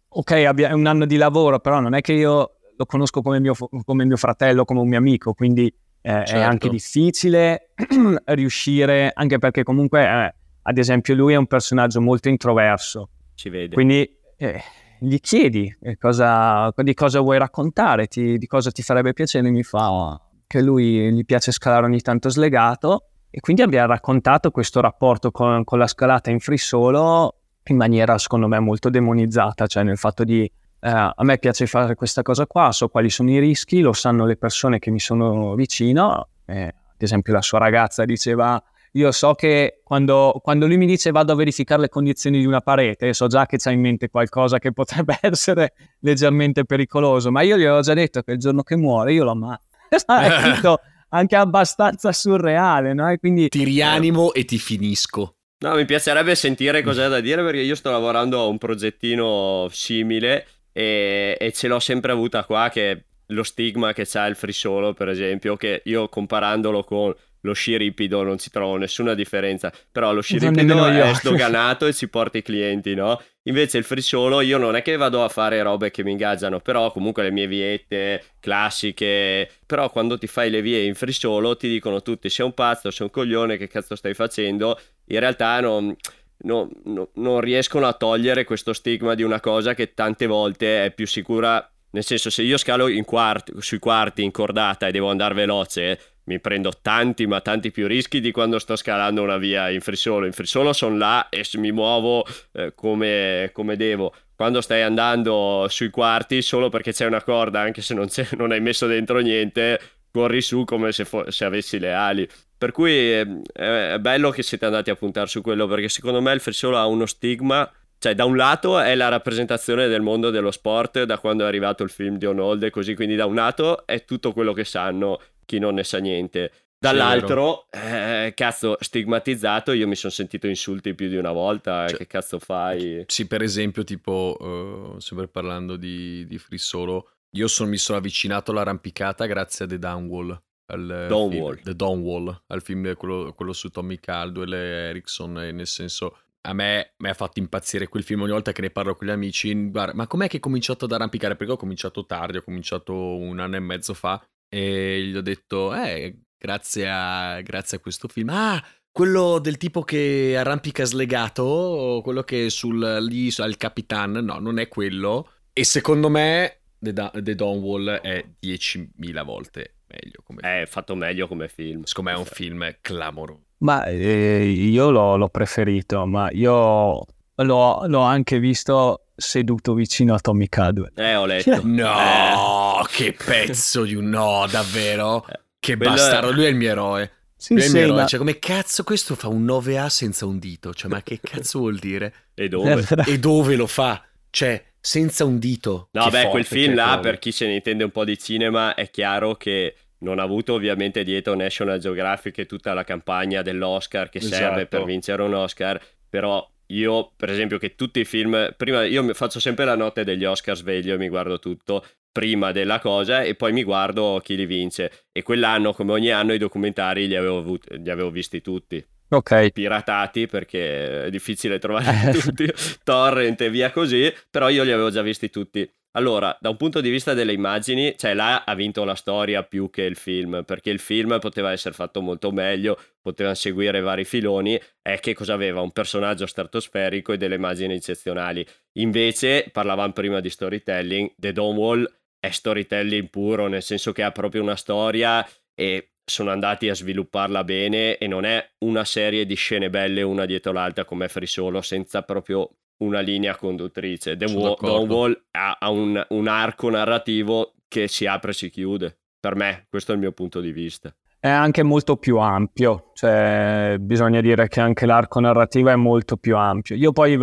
ok, è un anno di lavoro, però non è che io lo conosco come mio, come mio fratello, come un mio amico, quindi eh, certo. è anche difficile riuscire, anche perché comunque, eh, ad esempio, lui è un personaggio molto introverso. Ci vede. Quindi eh, gli chiedi eh, cosa, di cosa vuoi raccontare, ti, di cosa ti farebbe piacere, mi fa che lui gli piace scalare ogni tanto slegato e quindi abbiamo raccontato questo rapporto con, con la scalata in free solo in maniera secondo me molto demonizzata, cioè nel fatto di eh, a me piace fare questa cosa qua, so quali sono i rischi, lo sanno le persone che mi sono vicino, eh, ad esempio la sua ragazza diceva io so che quando, quando, lui mi dice vado a verificare le condizioni di una parete, so già che c'ha in mente qualcosa che potrebbe essere leggermente pericoloso, ma io gli avevo già detto che il giorno che muore io lo ammazzo. è tutto anche abbastanza surreale, no? E quindi ti rianimo e ti finisco. No, mi piacerebbe sentire cos'è da dire perché io sto lavorando a un progettino simile e, e ce l'ho sempre avuta qua che lo stigma che c'ha il free solo, per esempio, che io comparandolo con lo sci ripido non ci trovo nessuna differenza, però lo sci ripido è sdoganato e ci porta i clienti, no? Invece il free solo io non è che vado a fare robe che mi ingaggiano, però comunque le mie viette classiche, però quando ti fai le vie in free solo ti dicono tutti sei un pazzo, sei un coglione, che cazzo stai facendo? In realtà non... No, no, non riescono a togliere questo stigma di una cosa che tante volte è più sicura. Nel senso, se io scalo quarti, sui quarti in cordata e devo andare veloce, mi prendo tanti ma tanti più rischi di quando sto scalando una via in frisolo. In frisolo sono là e mi muovo eh, come, come, devo. Quando stai andando sui quarti, solo perché c'è una corda, anche se non, non hai messo dentro niente, corri su come se, fo- se avessi le ali. Per cui eh, è bello che siete andati a puntare su quello, perché secondo me il frisolo ha uno stigma cioè da un lato è la rappresentazione del mondo dello sport da quando è arrivato il film di Onold e così quindi da un lato è tutto quello che sanno chi non ne sa niente. Dall'altro, eh, cazzo, stigmatizzato, io mi sono sentito insulti più di una volta, cioè, che cazzo fai? Sì, per esempio, tipo, uh, sempre parlando di, di Free Solo, io son, mi sono avvicinato all'arrampicata grazie a The Downwall. Al Downwall. Film, The Downwall, al film quello, quello su Tommy Caldwell e Erickson, nel senso a me mi ha fatto impazzire quel film ogni volta che ne parlo con gli amici. Guarda, ma com'è che ho cominciato ad arrampicare? Perché ho cominciato tardi, ho cominciato un anno e mezzo fa e gli ho detto, eh, grazie a, grazie a questo film. Ah, quello del tipo che arrampica slegato, quello che è sul, lì al Capitan, no, non è quello. E secondo me The, The Dawn è 10.000 volte meglio come. È fatto meglio come film. Secondo me è un film clamoroso. Ma eh, io l'ho, l'ho, preferito, ma io l'ho, l'ho anche visto seduto vicino a Tommy Cadwell. Eh, ho letto. no, eh. che pezzo di un no, davvero. Eh, che bastardo, è... lui è il mio eroe. Sì, lui è il mio eroe. Ma... Cioè, come cazzo questo fa un 9A senza un dito? Cioè, ma che cazzo vuol dire? e dove? e dove lo fa? Cioè, senza un dito. No, che beh, forte, quel film là, per chi se ne intende un po' di cinema, è chiaro che non ha avuto ovviamente dietro National Geographic e tutta la campagna dell'Oscar che esatto. serve per vincere un Oscar, però io, per esempio, che tutti i film, prima io faccio sempre la notte degli Oscar sveglio e mi guardo tutto prima della cosa e poi mi guardo chi li vince. E quell'anno, come ogni anno, i documentari li avevo, avuti, li avevo visti tutti. Ok. Piratati perché è difficile trovare tutti, torrent e via così, però io li avevo già visti tutti. Allora, da un punto di vista delle immagini, cioè là ha vinto la storia più che il film, perché il film poteva essere fatto molto meglio, potevano seguire vari filoni, è che cosa aveva? Un personaggio stratosferico e delle immagini eccezionali. Invece, parlavamo prima di storytelling, The Dawn Wall è storytelling puro, nel senso che ha proprio una storia e sono andati a svilupparla bene e non è una serie di scene belle una dietro l'altra come Free Solo senza proprio una linea conduttrice. The Wall. Dawn Wall ha, ha un, un arco narrativo che si apre e si chiude. Per me, questo è il mio punto di vista. È anche molto più ampio, cioè bisogna dire che anche l'arco narrativo è molto più ampio. Io poi,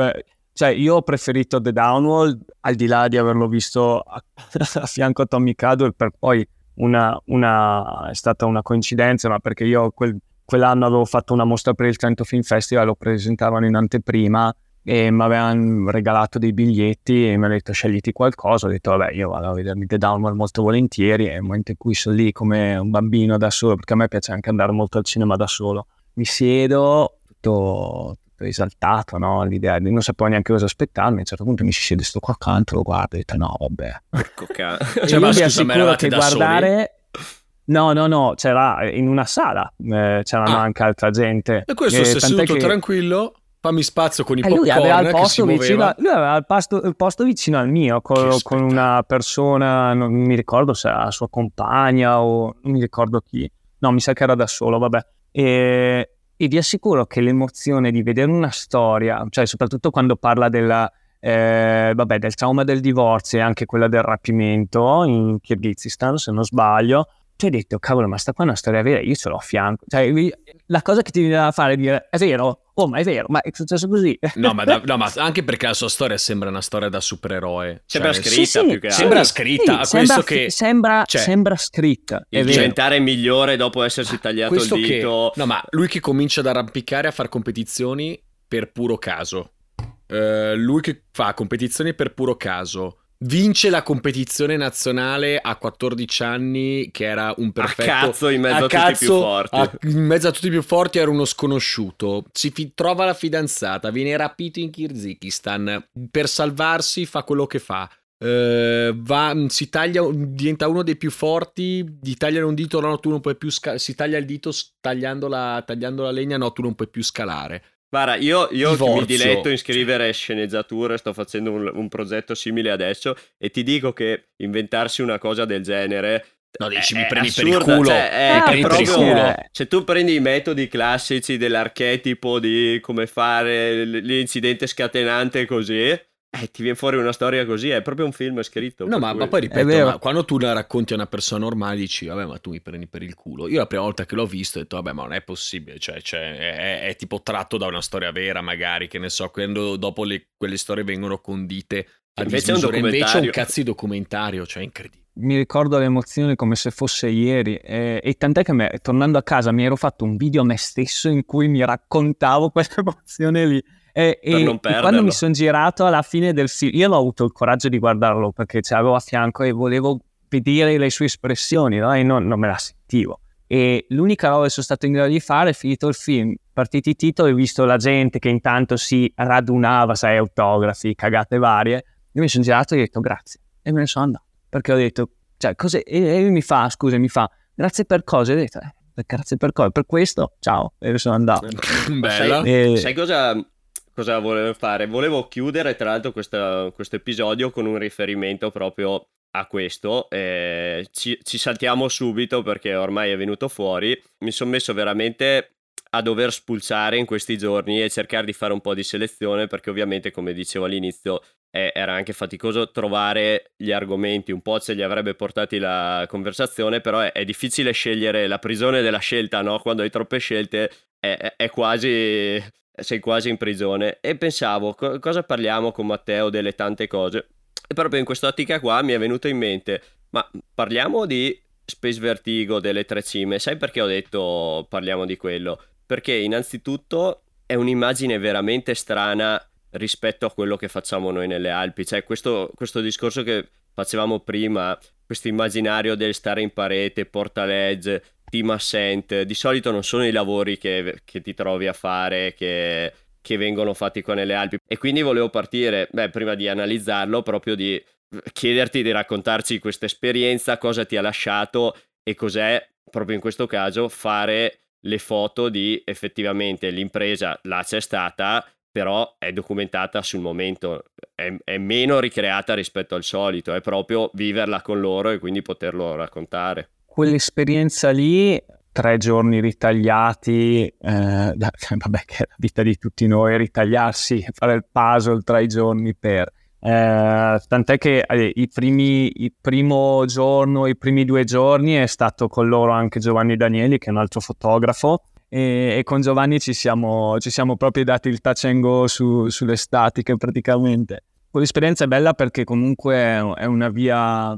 cioè io ho preferito The Downwall, al di là di averlo visto a, a fianco a Tommy Cadwell, per poi una, una- è stata una coincidenza, ma perché io quel- quell'anno avevo fatto una mostra per il Trento Film Festival, lo presentavano in anteprima e mi avevano regalato dei biglietti e mi hanno detto scegliti qualcosa, ho detto vabbè io vado a vedermi The Downwall molto volentieri e nel momento in cui sono lì come un bambino da solo, perché a me piace anche andare molto al cinema da solo, mi siedo tutto esaltato, no? l'idea di non sapevo neanche cosa aspettarmi, a un certo punto mi si siede sto qua accanto, lo guardo e detto no vabbè, Ecco, ca- Cioè, ma scusa, ma eravate che da soli? guardare... No, no, no, c'era in una sala, eh, c'erano Ah. anche altra gente. E questo Eh, si è seduto che- tranquillo, fammi spazio con i eh, lui aveva il popcorn che si posto vicino, lui aveva il posto, il posto vicino al mio con, con una persona, non mi ricordo se era la sua compagna o non mi ricordo chi, no, mi sa che era da solo, vabbè. E, e vi assicuro che l'emozione di vedere una storia, cioè soprattutto quando parla della, eh, vabbè, del trauma del divorzio e anche quella del rapimento in Kirghizistan, se non sbaglio, tu hai detto, cavolo, ma sta qua è una storia vera, io ce l'ho a fianco. Cioè, la cosa che ti viene da fare è dire, è vero, oh, ma è vero, ma è successo così. No, ma, da- no, ma anche perché la sua storia sembra una storia da supereroe. Sembra Cioè, scritta Sì, più che altro. Sembra scritta, Sì, questo sembra, che- sembra, cioè, sembra scritta, è diventare migliore dopo essersi tagliato il questo che... dito. No, ma lui che comincia ad arrampicare a fare competizioni per puro caso. Eh, lui che fa competizioni per puro caso. Vince la competizione nazionale a 14 anni, che era un perfetto. a cazzo in mezzo a, tutti i più cazzo, forti. a- in mezzo a tutti i più forti era uno sconosciuto. Si fi- trova la fidanzata, viene rapito in Kirghizistan. Per salvarsi fa quello che fa. Eh, va, si taglia, diventa uno dei più forti. Gli tagliano un dito, no, tu non puoi più scalare. Si taglia il dito tagliando la, tagliando la legna, no, tu non puoi più scalare. Guarda, io, io mi diletto in scrivere sceneggiature, sto facendo un, un progetto simile adesso e ti dico che inventarsi una cosa del genere No, dici, è- mi prendi per il assurda, culo. cioè, è Ah, prendi per il proprio- culo. eh, Se tu prendi i metodi classici dell'archetipo di come fare l'incidente scatenante così, eh, ti viene fuori una storia così, è proprio un film scritto. No, ma, cui- ma poi ripeto, quando tu la racconti a una persona normale dici, vabbè, ma tu mi prendi per il culo. Io la prima volta che l'ho visto ho detto, vabbè, ma non è possibile, cioè, cioè, è, è tipo tratto da una storia vera, magari, che ne so, quando dopo le- quelle storie vengono condite a Invece è un dismisura. invece è un cazzo di documentario, cioè, incredibile. Mi ricordo le emozioni come se fosse ieri e, e tant'è che me- tornando a casa mi ero fatto un video a me stesso in cui mi raccontavo questa emozione lì. E, Per e- e quando mi sono girato alla fine del film, io l'ho avuto il coraggio di guardarlo perché ce l'avevo a fianco e volevo vedere le sue espressioni no? e non, non me la sentivo. E l'unica roba che sono stato in grado di fare è finito il film, partiti i titoli, ho visto la gente che intanto si radunava, sai, autografi, cagate varie. Io mi sono girato e ho detto grazie e me ne sono andato perché ho detto, cioè, cose, e, lui mi fa, scusa, mi fa, grazie per cosa? E ho detto, eh, grazie per cosa? Per questo, ciao, e sono andato. Bella. Sai, E- sai cosa, cosa volevo fare? Volevo chiudere tra l'altro questa- questo episodio con un riferimento proprio a questo. eh, ci, ci saltiamo subito perché ormai è venuto fuori. Mi sono messo veramente a dover spulciare in questi giorni e cercare di fare un po' di selezione perché ovviamente come dicevo all'inizio eh, era anche faticoso trovare gli argomenti, un po' ce li avrebbe portati la conversazione, però è, è difficile scegliere la prigione della scelta, no? Quando hai troppe scelte è, è- quasi sei quasi in prigione. E pensavo co- cosa parliamo con Matteo delle tante cose? E proprio in quest'ottica qua mi è venuto in mente ma parliamo di Space Vertigo delle tre cime. Sai perché ho detto parliamo di quello perché innanzitutto è un'immagine veramente strana rispetto a quello che facciamo noi nelle Alpi cioè questo, questo discorso che facevamo prima questo immaginario del stare in parete portalegge team assent, di solito non sono i lavori che, che ti trovi a fare, che, che vengono fatti qua nelle Alpi. E quindi volevo partire, beh, prima di analizzarlo, proprio di chiederti di raccontarci questa esperienza, cosa ti ha lasciato e cos'è, proprio in questo caso, fare le foto di effettivamente l'impresa, là c'è stata, però è documentata sul momento, è, è meno ricreata rispetto al solito, è proprio viverla con loro e quindi poterlo raccontare. Quell'esperienza lì tre giorni ritagliati, eh, vabbè che è la vita di tutti noi, ritagliarsi, fare il puzzle tra i giorni per... Eh, tant'è che eh, i primi, il primo giorno, i primi due giorni è stato con loro anche Giovanni Danieli, che è un altro fotografo, e, e con Giovanni ci siamo, ci siamo, proprio dati il touch and go su, sulle statiche praticamente. Quell'esperienza è bella perché comunque è una via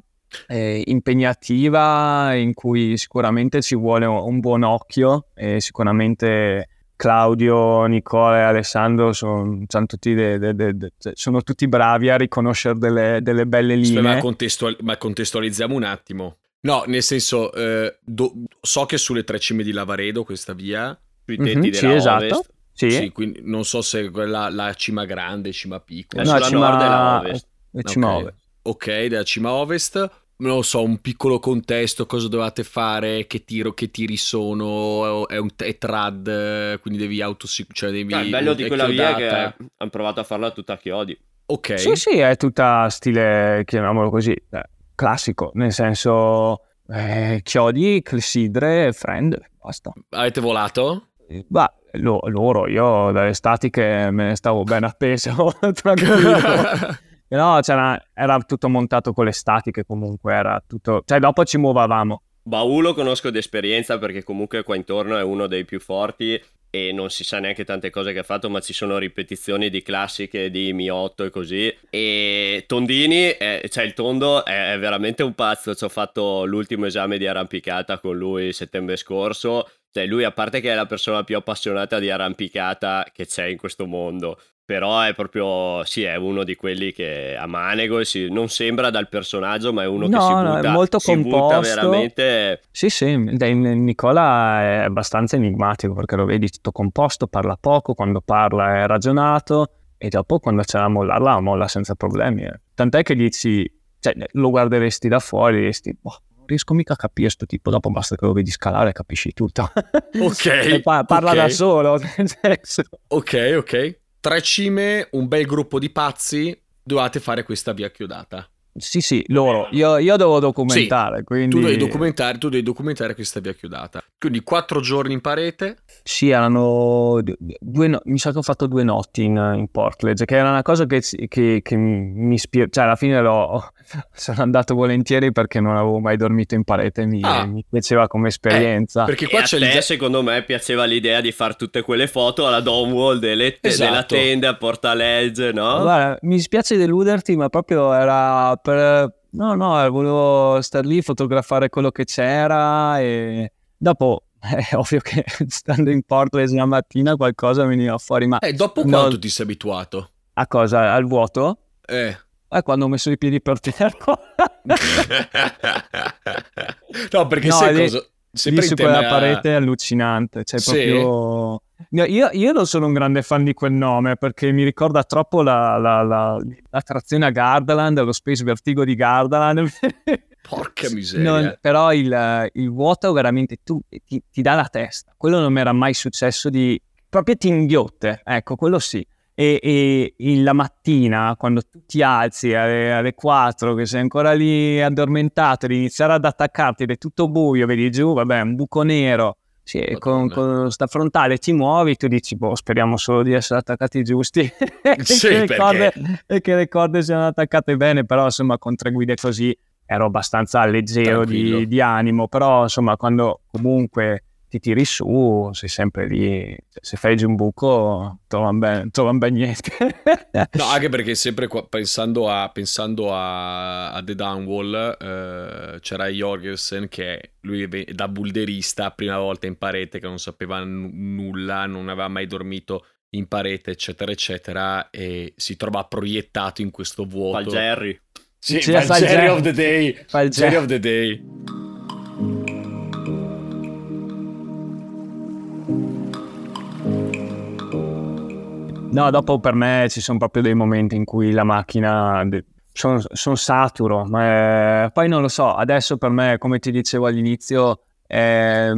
eh, impegnativa in cui sicuramente ci vuole un buon occhio e sicuramente Claudio, Nicola e Alessandro sono, tutti, de, de, de, cioè, sono tutti bravi a riconoscere delle, delle belle linee. Ma, contestual- ma, contestualizziamo un attimo. No, nel senso, eh, do- so che sulle tre cime di Lavaredo questa via, sui tetti mm-hmm, della sì, esatto. Sì. sì. quindi non so se quella la cima grande, cima piccola. No, cima nord e la ovest. La cima okay. ovest. Ok, della cima ovest non lo so, un piccolo contesto, cosa dovete fare, che, tiro, che tiri sono, è, un, è trad, quindi devi autosicurare. Cioè devi, no, il bello di quella via è che hanno provato a farla tutta a chiodi. Ok. Sì, sì, è tutta stile, chiamiamolo così, eh, classico, nel senso eh, chiodi, clessidre, friend, basta. Avete volato? Bah, lo, loro, io dalle statiche me ne stavo ben appeso, tranquillo. No, era tutto montato con le statiche comunque, era tutto... Cioè dopo ci muovavamo. Baù lo conosco d'esperienza perché comunque qua intorno è uno dei più forti e non si sa neanche tante cose che ha fatto, ma ci sono ripetizioni di classiche di Mi 8 e così. E Tondini, è, cioè il tondo è, è veramente un pazzo. Ci ho fatto l'ultimo esame di arrampicata con lui settembre scorso. Cioè, lui, a parte che è la persona più appassionata di arrampicata che c'è in questo mondo, però è proprio, sì, è uno di quelli che a manego, sì, non sembra dal personaggio, ma è uno no, che si butta, no, è molto si composto. veramente... Sì, sì, Nicola è abbastanza enigmatico perché lo vedi tutto composto, parla poco, quando parla è ragionato e dopo quando c'è da mollarla, molla senza problemi. Eh. Tant'è che dici, cioè, lo guarderesti da fuori e diresti, boh, non riesco mica a capire questo tipo, dopo basta che lo vedi scalare e capisci tutto. Ok. pa- parla okay. da solo. ok, ok tre cime, un bel gruppo di pazzi, dovete fare questa via chiodata. Sì, sì, loro. Io, io devo documentare. Sì, quindi... tu, devi documentare, tu devi documentare questa via chiodata. Quindi quattro giorni in parete. Sì, erano due no... mi sa che ho fatto due notti in, in Portledge, che era una cosa che, che, che mi ispira. Cioè, alla fine l'ho... sono andato volentieri perché non avevo mai dormito in parete, mi, ah. mi piaceva come esperienza. Eh, perché qua e c'è l'idea... secondo me, piaceva l'idea di fare tutte quelle foto alla Dome Wall delle, esatto. della tenda a Porta Ledge, no? Guarda, mi spiace deluderti, ma proprio era per... No, no, volevo star lì, fotografare quello che c'era e dopo è ovvio che stando in Portland la mattina qualcosa veniva fuori, ma... Eh, dopo no, quanto ti sei abituato? A cosa? Al vuoto? Eh. Eh, quando ho messo i piedi per terra. no, perché no, sai lì, cosa... Sempre lì su quella a... parete è allucinante, cioè sì. proprio... Io, io, non sono un grande fan di quel nome perché mi ricorda troppo la, la, la, l'attrazione a Gardaland, lo Space Vertigo di Gardaland. Porca miseria. Non, però il, il, vuoto veramente tu, ti, ti, dà la testa. Quello non mi era mai successo di... proprio ti inghiotte, ecco, quello sì. E, e, la mattina, quando tu ti alzi alle, alle 4, che sei ancora lì addormentato, di iniziare ad attaccarti ed è tutto buio, vedi giù, vabbè, un buco nero sì, con, con sta frontale ti muovi, tu dici, boh, speriamo solo di essere attaccati giusti. Sì, e, che corde, e, che le corde siano attaccate bene, però insomma con tre guide così ero abbastanza leggero di, di, animo, però insomma quando comunque ti tiri su, sei sempre lì, cioè, se fai giù un buco trovano ben, trovan ben niente. no, anche perché sempre qua, pensando, a, pensando a, a The Downwall eh, c'era Jorgensen che lui è da bulderista, prima volta in parete che non sapeva n- nulla, non aveva mai dormito in parete, eccetera, eccetera, e si trova proiettato in questo vuoto. Fa Jerry. Sì, fa Jerry, Jerry of the Day. Fa il Jerry of the Day. No, dopo per me ci sono proprio dei momenti in cui la macchina sono, sono saturo, ma è... poi non lo so, adesso per me, come ti dicevo all'inizio, è...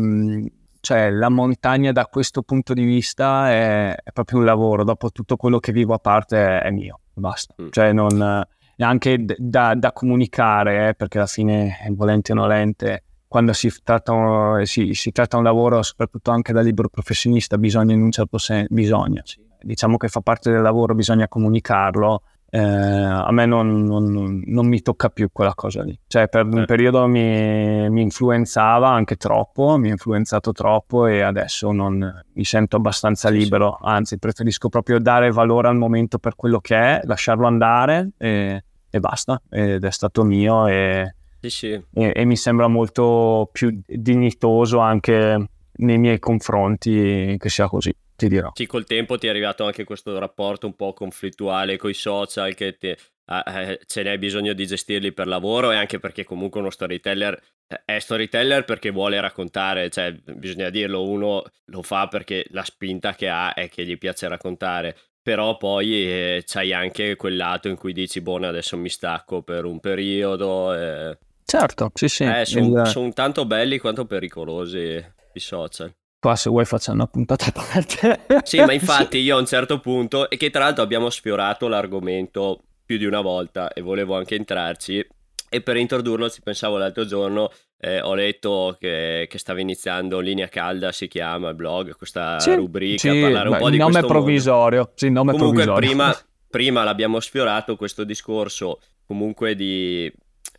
cioè la montagna da questo punto di vista è... è, proprio un lavoro, dopo tutto quello che vivo a parte è mio, basta, mm. cioè non anche da, da comunicare, eh, perché alla fine volente o nolente quando si tratta, si, si tratta un lavoro, soprattutto anche da libero professionista, bisogna in un certo senso, bisogna, sì. Diciamo che fa parte del lavoro, bisogna comunicarlo. Eh, a me non, non, non, mi tocca più quella cosa lì. Cioè, per un eh. periodo mi, mi, influenzava anche troppo, mi ha influenzato troppo e adesso non mi sento abbastanza libero. Anzi, preferisco proprio dare valore al momento per quello che è, lasciarlo andare e, e basta. Ed è stato mio e, sì, sì. E, e, mi sembra molto più dignitoso anche nei miei confronti che sia così, ti dirò. Sì, col tempo ti è arrivato anche questo rapporto un po' conflittuale con i social che ti, eh, ce n'hai bisogno di gestirli per lavoro e anche perché comunque uno storyteller è storyteller perché vuole raccontare, cioè bisogna dirlo, uno lo fa perché la spinta che ha è che gli piace raccontare però poi eh, c'hai anche quel lato in cui dici, buono, adesso mi stacco per un periodo. Eh. Certo, sì, sì. Eh, sono il... son tanto belli quanto pericolosi i social. Qua se vuoi facciamo una puntata a parte. sì, ma infatti io a un certo punto, e che tra l'altro abbiamo sfiorato l'argomento più di una volta e volevo anche entrarci, e per introdurlo ci pensavo l'altro giorno, eh, ho letto che, che, stava iniziando Linea Calda, si chiama il blog, questa sì, rubrica, sì, parlare un po' di nome provvisorio. Sì, nome Comunque provvisorio. Prima, prima l'abbiamo sfiorato questo discorso comunque di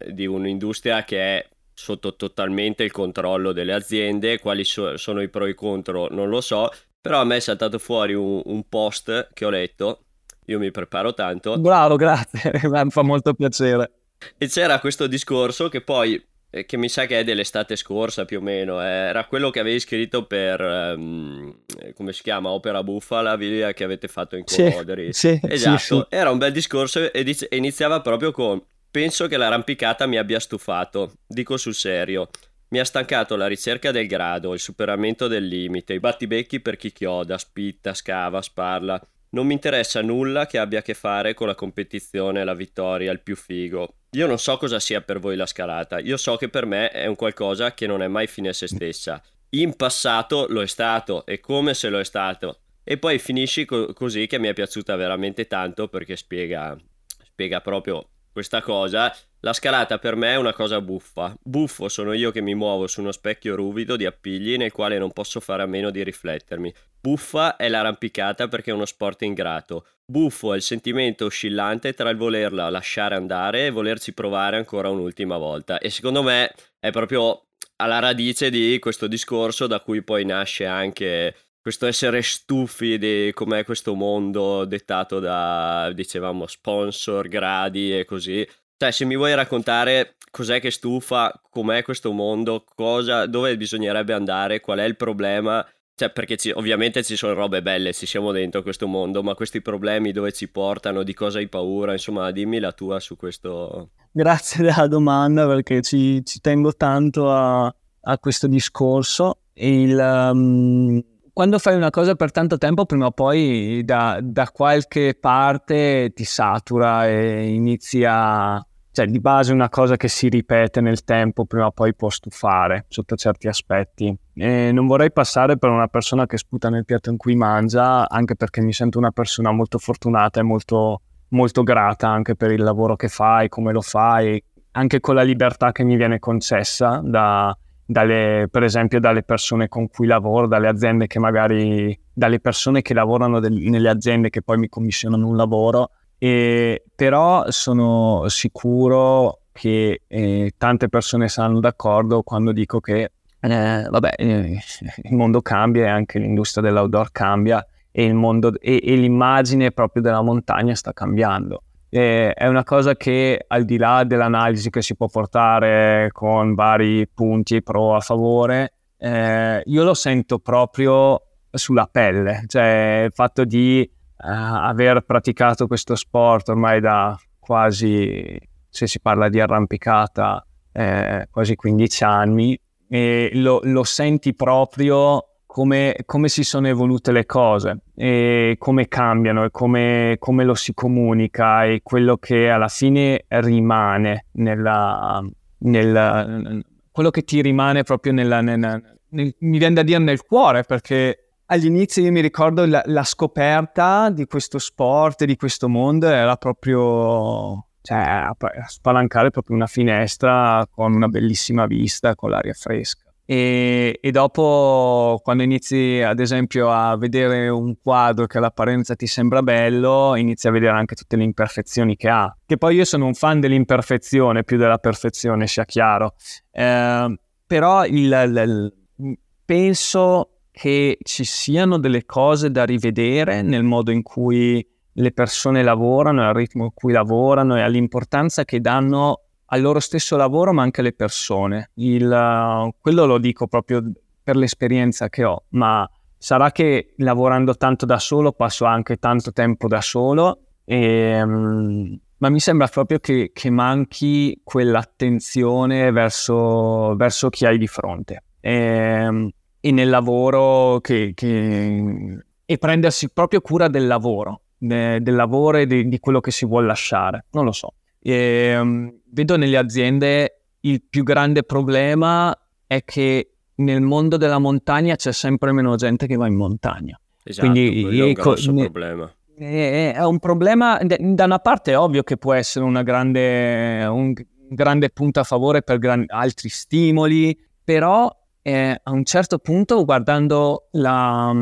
di un'industria che è sotto totalmente il controllo delle aziende, quali so- sono i pro e i contro non lo so, però a me è saltato fuori un, un post che ho letto, io mi preparo tanto. Bravo, grazie, mi fa molto piacere. E c'era questo discorso che poi, eh, che mi sa che è dell'estate scorsa più o meno, eh, era quello che avevi scritto per, um, come si chiama, Opera Buffa, la video che avete fatto in Coderi. Sì, sì, esatto, sì, sì. era un bel discorso e, dice, e iniziava proprio con Penso che l'arrampicata mi abbia stufato, dico sul serio. Mi ha stancato la ricerca del grado, il superamento del limite, i battibecchi per chi chioda, spitta, scava, sparla. Non mi interessa nulla che abbia a che fare con la competizione, la vittoria, il più figo. Io non so cosa sia per voi la scalata, io so che per me è un qualcosa che non è mai fine a se stessa. In passato lo è stato, e come se lo è stato. E poi finisci co- così che mi è piaciuta veramente tanto perché spiega, spiega proprio questa cosa, la scalata per me è una cosa buffa. Buffo sono io che mi muovo su uno specchio ruvido di appigli nel quale non posso fare a meno di riflettermi. Buffa è l'arrampicata perché è uno sport ingrato. Buffo è il sentimento oscillante tra il volerla lasciare andare e volerci provare ancora un'ultima volta. E secondo me è proprio alla radice di questo discorso da cui poi nasce anche questo essere stufi di com'è questo mondo dettato da, dicevamo, sponsor, gradi e così. Cioè, se mi vuoi raccontare cos'è che stufa, com'è questo mondo, cosa, dove bisognerebbe andare, qual è il problema, cioè, perché ci, ovviamente ci sono robe belle, ci siamo dentro questo mondo, ma questi problemi dove ci portano, di cosa hai paura, insomma, dimmi la tua su questo. Grazie della domanda perché ci, ci tengo tanto a, a questo discorso. Il, um, quando fai una cosa per tanto tempo, prima o poi da, da qualche parte ti satura e inizia, cioè di base una cosa che si ripete nel tempo, prima o poi può stufare sotto certi aspetti. E non vorrei passare per una persona che sputa nel piatto in cui mangia, anche perché mi sento una persona molto fortunata e molto, molto grata anche per il lavoro che fai, come lo fai, anche con la libertà che mi viene concessa da dalle, per esempio dalle persone con cui lavoro, dalle aziende che magari, dalle persone che lavorano del, nelle aziende che poi mi commissionano un lavoro, e, però sono sicuro che eh, tante persone saranno d'accordo quando dico che eh, vabbè, eh, il mondo cambia e anche l'industria dell'outdoor cambia e, mondo, e, e l'immagine proprio della montagna sta cambiando. Eh, è una cosa che al di là dell'analisi che si può portare con vari punti pro a favore, eh, io lo sento proprio sulla pelle, cioè il fatto di eh, aver praticato questo sport ormai da quasi, se si parla di arrampicata, eh, quasi 15 anni, e lo, lo senti proprio come, come, si sono evolute le cose e come cambiano e come, come, lo si comunica e quello che alla fine rimane nella, nel, quello che ti rimane proprio nella, nella, nel, mi viene da dire nel cuore perché all'inizio io mi ricordo la, la scoperta di questo sport e di questo mondo era proprio cioè, a, spalancare proprio una finestra con una bellissima vista, con l'aria fresca. E, e, dopo quando inizi ad esempio a vedere un quadro che all'apparenza ti sembra bello, inizi a vedere anche tutte le imperfezioni che ha. Che poi io sono un fan dell'imperfezione più della perfezione, sia chiaro. Eh, però il, il, penso che ci siano delle cose da rivedere nel modo in cui le persone lavorano, al ritmo in cui lavorano e all'importanza che danno al loro stesso lavoro, ma anche alle persone. Il, uh, quello lo dico proprio per l'esperienza che ho, ma sarà che lavorando tanto da solo passo anche tanto tempo da solo, e, um, ma mi sembra proprio che, che manchi quell'attenzione verso, verso, chi hai di fronte. E, um, e nel lavoro che, che, e prendersi proprio cura del lavoro, de, del lavoro e di, di quello che si vuole lasciare. Non lo so. E, um, vedo nelle aziende il più grande problema è che nel mondo della montagna c'è sempre meno gente che va in montagna. Esatto, Quindi, è un grosso ne, problema. È un problema, da una parte è ovvio che può essere una grande, un grande punto a favore per gran, altri stimoli, però eh, a un certo punto guardando la,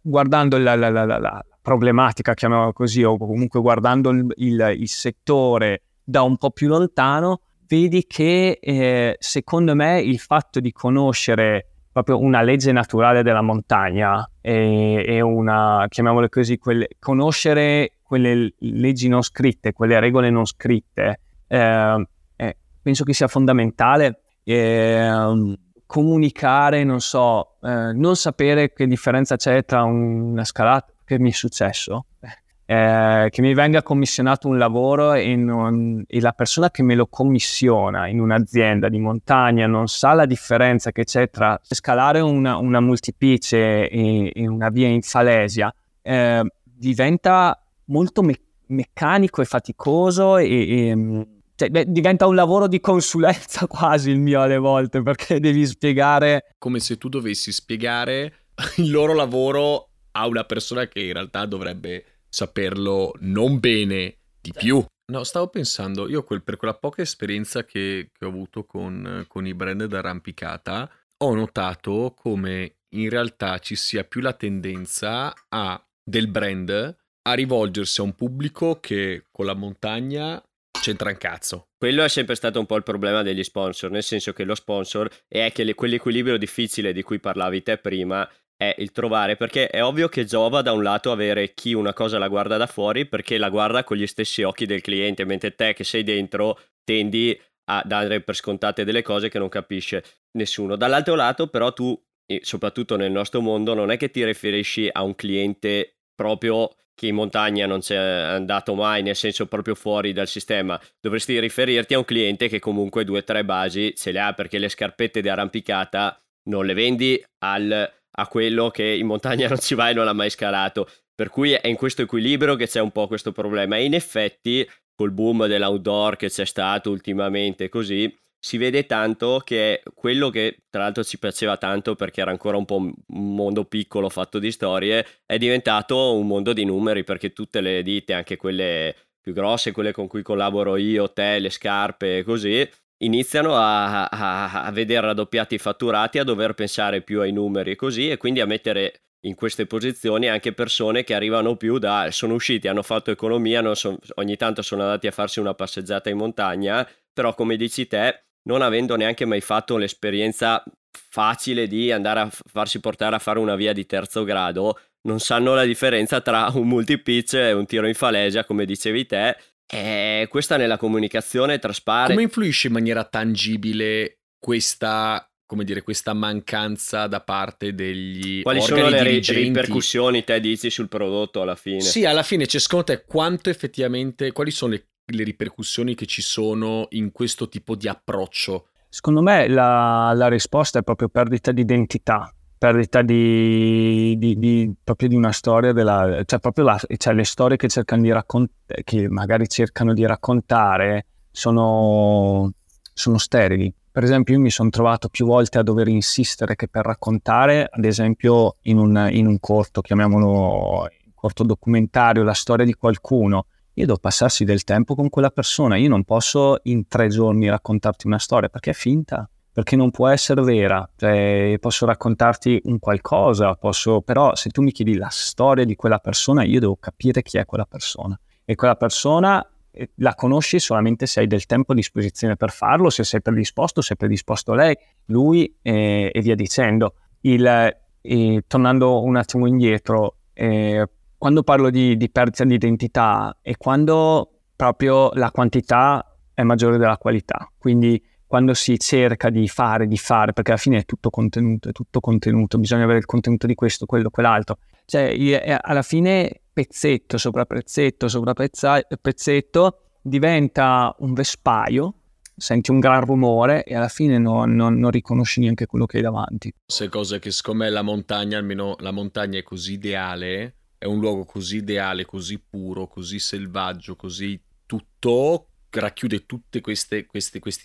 guardando la, la, la, la problematica, chiamiamola così, o comunque guardando il, il, il settore da un po' più lontano, vedi che eh, secondo me il fatto di conoscere proprio una legge naturale della montagna e, e una, chiamiamole così, quelle, conoscere quelle leggi non scritte, quelle regole non scritte, eh, eh, penso che sia fondamentale. Eh, comunicare, non so, eh, non sapere che differenza c'è tra una scalata, che mi è successo, eh, che mi venga commissionato un lavoro e, non, e, la persona che me lo commissiona in un'azienda di montagna non sa la differenza che c'è tra scalare una, una multipitch e, e, una via in falesia, eh, diventa molto me- meccanico e faticoso e, e cioè, beh, diventa un lavoro di consulenza quasi il mio alle volte perché devi spiegare come se tu dovessi spiegare il loro lavoro a una persona che in realtà dovrebbe saperlo non bene di più. No, stavo pensando, io quel, per quella poca esperienza che, che ho avuto con, con, i brand d'arrampicata, ho notato come in realtà ci sia più la tendenza a, del brand a rivolgersi a un pubblico che con la montagna c'entra un cazzo. Quello è sempre stato un po' il problema degli sponsor, nel senso che lo sponsor è che le, quell'equilibrio difficile di cui parlavi te prima è il trovare, perché è ovvio che giova da un lato avere chi una cosa la guarda da fuori perché la guarda con gli stessi occhi del cliente, mentre te che sei dentro tendi a dare per scontate delle cose che non capisce nessuno. Dall'altro lato però tu, soprattutto nel nostro mondo, non è che ti riferisci a un cliente proprio che in montagna non c'è andato mai, nel senso proprio fuori dal sistema, dovresti riferirti a un cliente che comunque due o tre basi ce le ha perché le scarpette di arrampicata non le vendi al a quello che in montagna non ci va e non ha mai scalato. Per cui è in questo equilibrio che c'è un po' questo problema. E in effetti, col boom dell'outdoor che c'è stato ultimamente, così si vede tanto che quello che tra l'altro ci piaceva tanto perché era ancora un po' un mondo piccolo fatto di storie, è diventato un mondo di numeri perché tutte le ditte, anche quelle più grosse, quelle con cui collaboro io, te, le scarpe e così, iniziano a, a, a vedere raddoppiati i fatturati, a dover pensare più ai numeri e così, e quindi a mettere in queste posizioni anche persone che arrivano più da sono usciti, hanno fatto economia, son, ogni tanto sono andati a farsi una passeggiata in montagna, però come dici te, non avendo neanche mai fatto l'esperienza facile di andare a farsi portare a fare una via di terzo grado, non sanno la differenza tra un multipitch e un tiro in falesia, come dicevi te, e questa nella comunicazione traspare. Come influisce in maniera tangibile questa, come dire, questa mancanza da parte degli Quali sono le dirigenti? ripercussioni, te dici, sul prodotto alla fine? Sì, alla fine, cioè, secondo te, quanto effettivamente, quali sono le, le ripercussioni che ci sono in questo tipo di approccio? Secondo me la, la risposta è proprio perdita di identità perdita di, di, di, proprio di una storia della, cioè proprio la, cioè le storie che cercano di raccontare, che magari cercano di raccontare sono, sono sterili. Per esempio, io mi sono trovato più volte a dover insistere che per raccontare, ad esempio, in un, in un corto, chiamiamolo corto documentario, la storia di qualcuno, io devo passarsi del tempo con quella persona, io non posso in tre giorni raccontarti una storia perché è finta, perché non può essere vera, cioè, posso raccontarti un qualcosa, posso, però se tu mi chiedi la storia di quella persona, io devo capire chi è quella persona. E quella persona eh, la conosci solamente se hai del tempo a disposizione per farlo, se sei predisposto, se è predisposto lei, lui eh, e via dicendo. Il, eh, tornando un attimo indietro, eh, quando parlo di, di perdita di identità è quando proprio la quantità è maggiore della qualità, quindi quando si cerca di fare, di fare, perché alla fine è tutto contenuto, è tutto contenuto, bisogna avere il contenuto di questo, quello, quell'altro. Cioè, alla fine pezzetto sopra pezzetto sopra pezzetto diventa un vespaio, senti un gran rumore e alla fine non, non, non riconosci neanche quello che hai davanti. Se cose che secondo me la montagna, almeno la montagna è così ideale, è un luogo così ideale, così puro, così selvaggio, così tutto racchiude tutti questi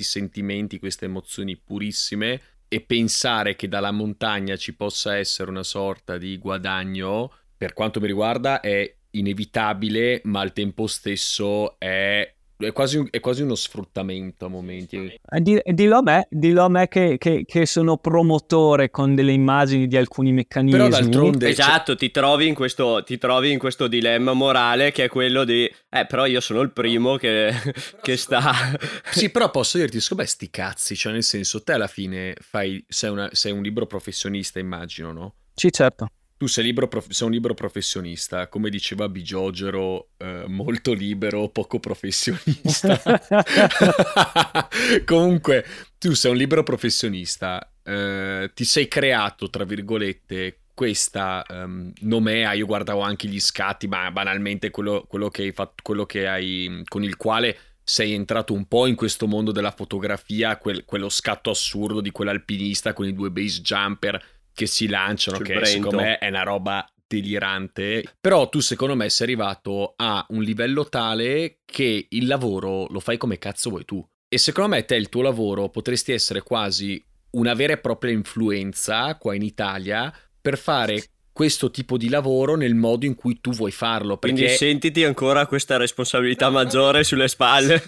sentimenti, queste emozioni purissime e pensare che dalla montagna ci possa essere una sorta di guadagno, per quanto mi riguarda, è inevitabile, ma al tempo stesso è è quasi, è quasi, uno sfruttamento a momenti. Di, dillo a me, dillo a me che, che, che, sono promotore con delle immagini di alcuni meccanismi. Però d'altronde... Esatto, ti trovi, in questo, ti trovi in questo dilemma morale che è quello di... Eh, però io sono il primo che, che sta... sì, però posso dirti, secondo me sti cazzi, cioè nel senso, te alla fine fai, sei, una, sei un libro professionista, immagino, no? Sì, certo tu sei, libero, sei, un libero professionista, come diceva Bigiogero, eh, molto libero, poco professionista. Comunque, tu sei un libero professionista, eh, ti sei creato, tra virgolette, questa um, nomea, io guardavo anche gli scatti, ma banalmente quello, quello, che hai fatto, quello che hai, con il quale sei entrato un po' in questo mondo della fotografia, quel, quello scatto assurdo di quell'alpinista con i due base jumper che si lanciano, Sul che secondo me è una roba delirante. Però tu secondo me sei arrivato a un livello tale che il lavoro lo fai come cazzo vuoi tu. E secondo me te il tuo lavoro potresti essere quasi una vera e propria influenza qua in Italia per fare questo tipo di lavoro nel modo in cui tu vuoi farlo. Perché... Quindi sentiti ancora questa responsabilità maggiore sulle spalle.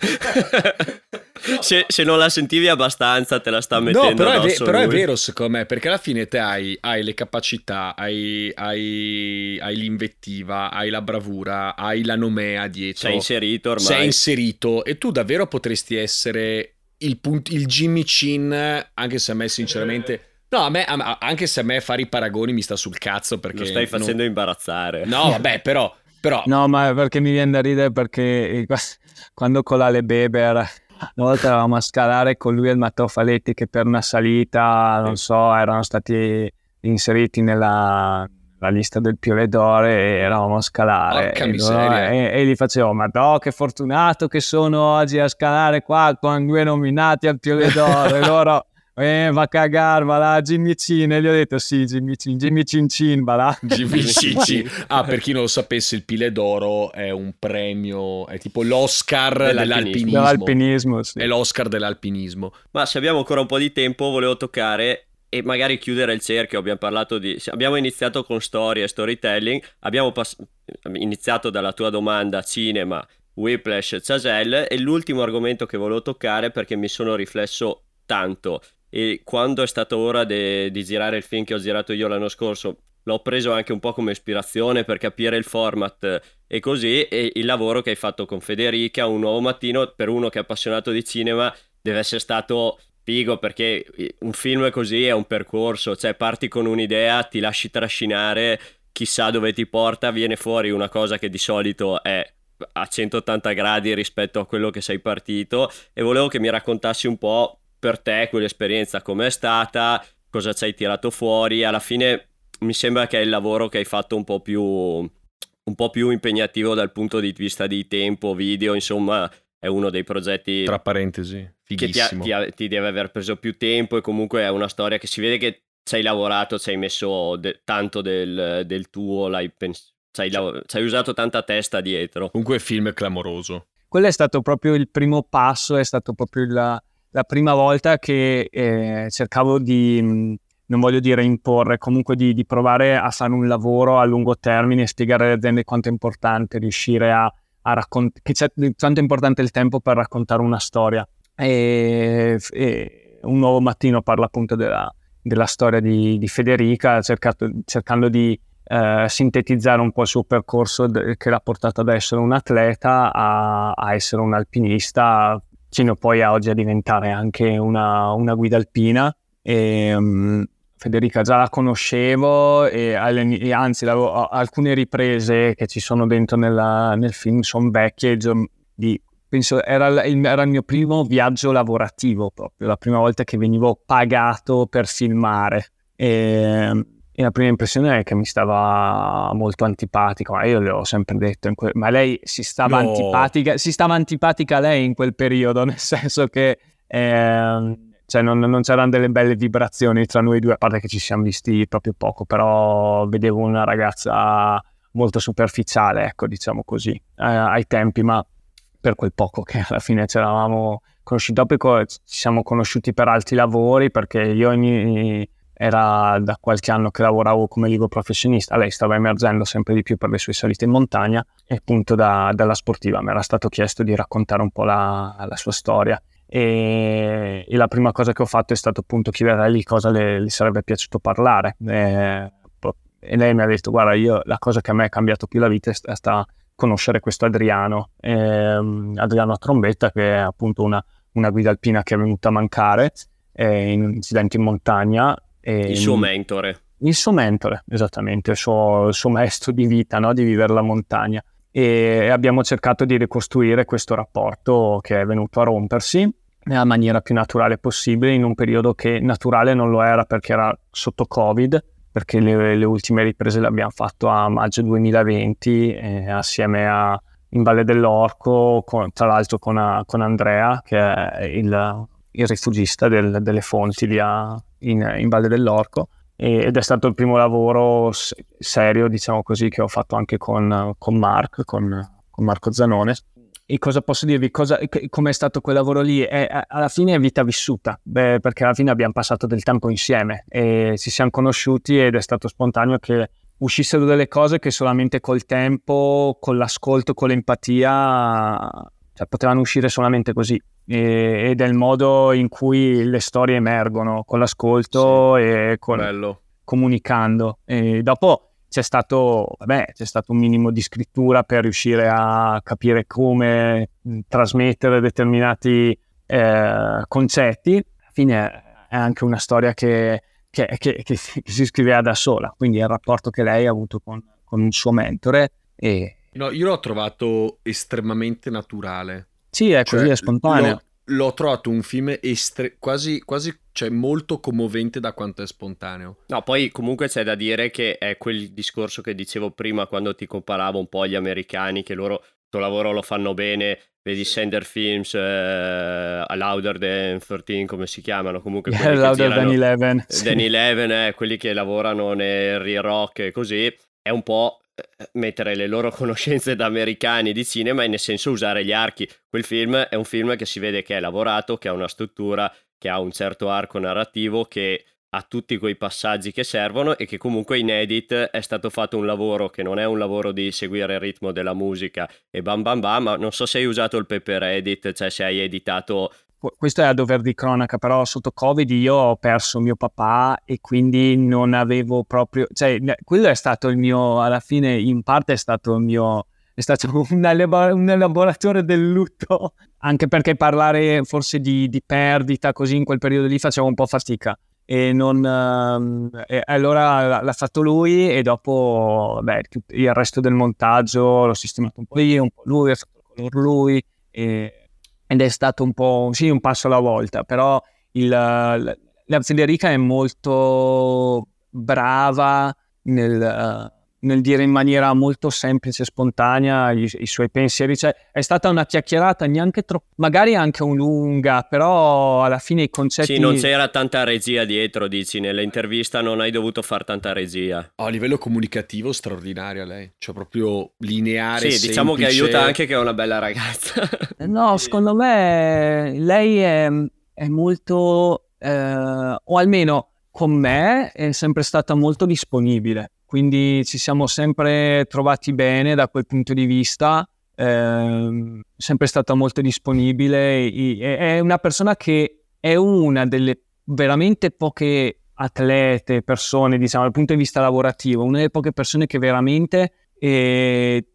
se, se, non la sentivi abbastanza te la sta mettendo no, però, è, ve- però è, vero secondo me perché alla fine te hai, hai le capacità hai, hai, hai, l'invettiva hai la bravura hai la nomea dietro sei inserito ormai sei inserito e tu davvero potresti essere il, punt- il Jimmy Chin anche se a me sinceramente No, a me, a, anche se a me fare i paragoni mi sta sul cazzo perché... Lo stai facendo non... imbarazzare. No, vabbè, però, però... No, ma perché mi viene da ridere perché quando con l'Ale Beber una volta eravamo a scalare con lui e il Matteo Faletti che per una salita, non so, erano stati inseriti nella la lista del Piove d'Ore e eravamo a scalare. E, no, e, e, gli facevo ma no che fortunato che sono oggi a scalare qua con due nominati al Piove d'Ore loro eh, va a cagare, va là, Jimmy Cin. E gli ho detto sì, Jimmy Cin, Jimmy Cin Cin, va là. Jimmy Cin Cin. Ah, per chi non lo sapesse, il Pile d'Oro è un premio, è tipo l'Oscar dell'alpinismo. dell'alpinismo sì. È l'Oscar dell'alpinismo. Ma se abbiamo ancora un po' di tempo, volevo toccare e magari chiudere il cerchio. Abbiamo parlato di. Abbiamo iniziato con storie e storytelling. Abbiamo pass... iniziato dalla tua domanda cinema, Whiplash, Chazelle. E l'ultimo argomento che volevo toccare perché mi sono riflesso tanto e quando è stata ora de- di girare il film che ho girato io l'anno scorso l'ho preso anche un po' come ispirazione per capire il format e così e il lavoro che hai fatto con Federica un nuovo mattino per uno che è appassionato di cinema deve essere stato figo perché un film così è un percorso cioè parti con un'idea ti lasci trascinare chissà dove ti porta viene fuori una cosa che di solito è a 180 gradi rispetto a quello che sei partito e volevo che mi raccontassi un po' per te quell'esperienza com'è stata, cosa ci hai tirato fuori, alla fine mi sembra che è il lavoro che hai fatto un po' più, un po più impegnativo dal punto di vista di tempo, video, insomma è uno dei progetti... Tra parentesi, fighissimo. Che ti, ti, deve aver preso più tempo e comunque è una storia che si vede che ci hai lavorato, ci hai messo de- tanto del, del, tuo, l'hai pensato. Ci hai, lav- usato tanta testa dietro. Comunque il film è clamoroso. Quello è stato proprio il primo passo, è stato proprio il, la prima volta che eh, cercavo di, non voglio dire imporre, comunque di, di, provare a fare un lavoro a lungo termine e spiegare alle aziende quanto è importante riuscire a a raccontare, quanto è importante il tempo per raccontare una storia. E, e un nuovo mattino parla appunto della, della storia di, di Federica, cercato, cercando di eh, sintetizzare un po' il suo percorso de- che l'ha portato ad essere un atleta, a, a essere un alpinista, fino poi a oggi a diventare anche una, una guida alpina. E, um, Federica già la conoscevo e, e anzi alcune riprese che ci sono dentro nella, nel film sono vecchie di, penso era il, era il, mio primo viaggio lavorativo proprio, la prima volta che venivo pagato per filmare e, e la prima impressione è che mi stava molto antipatica, ma io le ho sempre detto, que- ma lei si stava, no. antipatica, si stava antipatica lei in quel periodo, nel senso che... Eh, cioè non, non, c'erano delle belle vibrazioni tra noi due, a parte che ci siamo visti proprio poco, però vedevo una ragazza molto superficiale, ecco, diciamo così, eh, ai tempi, ma per quel poco che alla fine ci eravamo conosciuti. Dopo ci siamo conosciuti per altri lavori, perché io mi, era da qualche anno che lavoravo come libro professionista, lei stava emergendo sempre di più per le sue salite in montagna e appunto da, dalla sportiva mi era stato chiesto di raccontare un po' la, la sua storia. E, e, la prima cosa che ho fatto è stato appunto chiedere a lei cosa le, le sarebbe piaciuto parlare. E, e, lei mi ha detto guarda io la cosa che a me ha cambiato più la vita è stata conoscere questo Adriano e, Adriano a trombetta che è appunto una, una, guida alpina che è venuta a mancare in un incidente in montagna il suo mentore il suo mentore esattamente il suo, il suo maestro di vita no? di vivere la montagna e abbiamo cercato di ricostruire questo rapporto che è venuto a rompersi nella maniera più naturale possibile in un periodo che naturale non lo era perché era sotto Covid, perché le, le ultime riprese le abbiamo fatto a maggio 2020 eh, assieme a in Valle dell'Orco, con, tra l'altro con, a, con, Andrea che è il, il rifugista del, delle fonti lì a, in, in, Valle dell'Orco ed è stato il primo lavoro serio, diciamo così, che ho fatto anche con, con Mark, con, con Marco Zanone e cosa posso dirvi? Cosa, com'è stato quel lavoro lì? È, alla fine è vita vissuta, beh, perché alla fine abbiamo passato del tempo insieme e ci siamo conosciuti ed è stato spontaneo che uscissero delle cose che solamente col tempo, con l'ascolto, con l'empatia, cioè, potevano uscire solamente così. E, ed è il modo in cui le storie emergono, con l'ascolto sì, e con, comunicando. E dopo c'è stato, vabbè, c'è stato un minimo di scrittura per riuscire a capire come trasmettere determinati eh, concetti. Alla fine è anche una storia che, che, che, che, si scriveva da sola, quindi è il rapporto che lei ha avuto con, con il suo mentore. E... No, io l'ho trovato estremamente naturale. Sì, è così, cioè, è spontaneo. L'ho, l'ho trovato un film estre- quasi, quasi cioè, molto commovente da quanto è spontaneo. No, poi comunque c'è da dire che è quel discorso che dicevo prima quando ti comparavo un po' agli americani, che loro questo lavoro lo fanno bene, vedi Sender Films, eh, Louder Than 13 come si chiamano comunque yeah, Louder Than 11 Than 11 eh, quelli che lavorano nel re-rock e così è un po' mettere le loro conoscenze da americani di cinema e nel senso usare gli archi. Quel film è un film che si vede che è lavorato, che ha una struttura, che ha un certo arco narrativo, che ha tutti quei passaggi che servono e che comunque in edit è stato fatto un lavoro che non è un lavoro di seguire il ritmo della musica e bam bam bam, ma non so se hai usato il paper edit, cioè se hai editato questo è a dover di cronaca, però sotto Covid io ho perso mio papà e quindi non avevo proprio, cioè quello è stato il mio, alla fine in parte è stato il mio, è stato un, elabor- un elaboratore del lutto, anche perché parlare forse di, di, perdita così in quel periodo lì facevo un po' fatica. E, non, uh, e allora l'ha fatto lui e dopo beh, il resto del montaggio l'ho sistemato un po' io, un po' lui, ho fatto lui e ed è stato un po' sì, un passo alla volta, però il, la Federica è molto brava nel, uh, nel, dire in maniera molto semplice e spontanea i, i, suoi pensieri. Cioè, è stata una chiacchierata neanche troppo, magari anche un lunga, però alla fine i concetti... Sì, non c'era tanta regia dietro, dici, nell'intervista non hai dovuto fare tanta regia. Oh, a livello comunicativo straordinaria lei, cioè proprio lineare. Sì, semplice. diciamo che aiuta anche che è una bella ragazza. no, secondo me lei è, è molto, eh, o almeno con me è sempre stata molto disponibile quindi ci siamo sempre trovati bene da quel punto di vista eh, sempre stata molto disponibile, è una persona che è una delle veramente poche atlete, persone, diciamo, dal punto di vista lavorativo, una delle poche persone che veramente eh,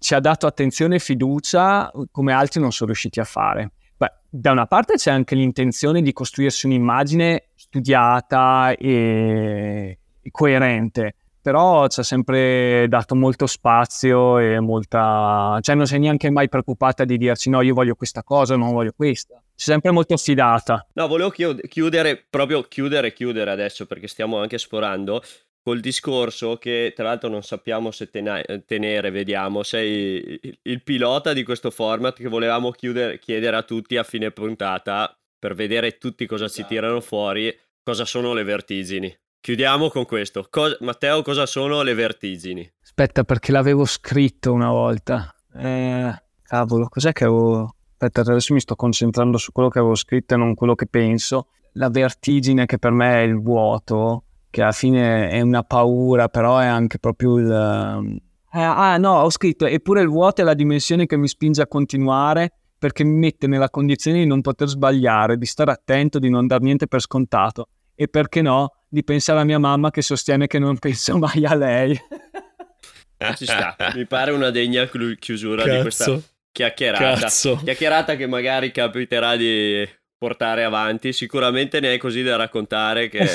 ci ha dato attenzione e fiducia come altri non sono riusciti a fare. Beh, da una parte c'è anche l'intenzione di costruirsi un'immagine studiata e, e coerente, però ci ha sempre dato molto spazio e molta... cioè non si è neanche mai preoccupata di dirci no, io voglio questa cosa, non voglio questa. Si è sempre molto affidata. No, volevo chiudere, proprio chiudere, chiudere adesso perché stiamo anche sforando col discorso che tra l'altro non sappiamo se tena- tenere, vediamo, sei il pilota di questo format che volevamo chiudere, chiedere a tutti a fine puntata per vedere tutti cosa ci tirano fuori, cosa sono le vertigini. Chiudiamo con questo. Cos- Matteo, cosa sono le vertigini? Aspetta, perché l'avevo scritto una volta. Eh, cavolo, cos'è che avevo... Aspetta, adesso mi sto concentrando su quello che avevo scritto e non quello che penso. La vertigine che per me è il vuoto, che alla fine è una paura, però è anche proprio il... Eh, ah no, ho scritto, eppure il vuoto è la dimensione che mi spinge a continuare perché mi mette nella condizione di non poter sbagliare, di stare attento, di non dar niente per scontato e perché no, di pensare a mia mamma che sostiene che non penso mai a lei. Ci sta, mi pare una degna chiusura Cazzo. di questa chiacchierata. Cazzo. Chiacchierata che magari capiterà di portare avanti. Sicuramente ne hai così da raccontare che,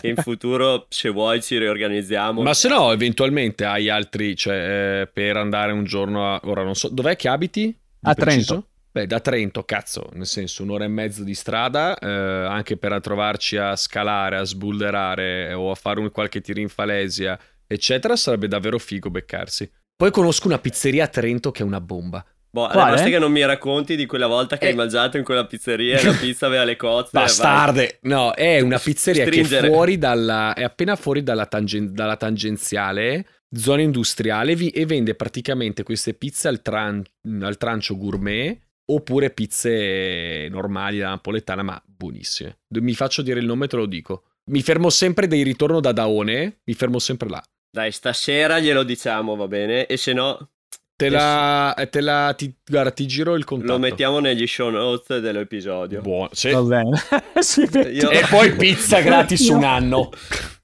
che, in futuro, se vuoi, ci riorganizziamo. Ma se no, eventualmente hai altri, cioè, eh, per andare un giorno a... Ora non so, dov'è che abiti? A Trento. Beh, da Trento, cazzo, nel senso un'ora e mezzo di strada, eh, anche per trovarci a scalare, a sbulderare o a fare un qualche tiro in falesia, eccetera, sarebbe davvero figo beccarsi. Poi conosco una pizzeria a Trento che è una bomba. Boh, basta che non mi racconti di quella volta che eh. hai mangiato in quella pizzeria e la pizza aveva le cozze. Bastarde! Vai. No, è una pizzeria Stringere. che è fuori dalla... è appena fuori dalla, tangen, dalla tangenziale, zona industriale, vi, e vende praticamente queste pizze al, tran, al trancio gourmet oppure pizze normali da napoletana, ma buonissime. Mi faccio dire il nome, te lo dico. Mi fermo sempre dei ritorno da Daone, mi fermo sempre là. Dai, stasera glielo diciamo, va bene? E se no... Te la, te la ti, guarda, ti giro il contatto. Lo mettiamo negli show notes dell'episodio. Buono, sì. Va bene. sì, Io... E poi pizza gratis un anno.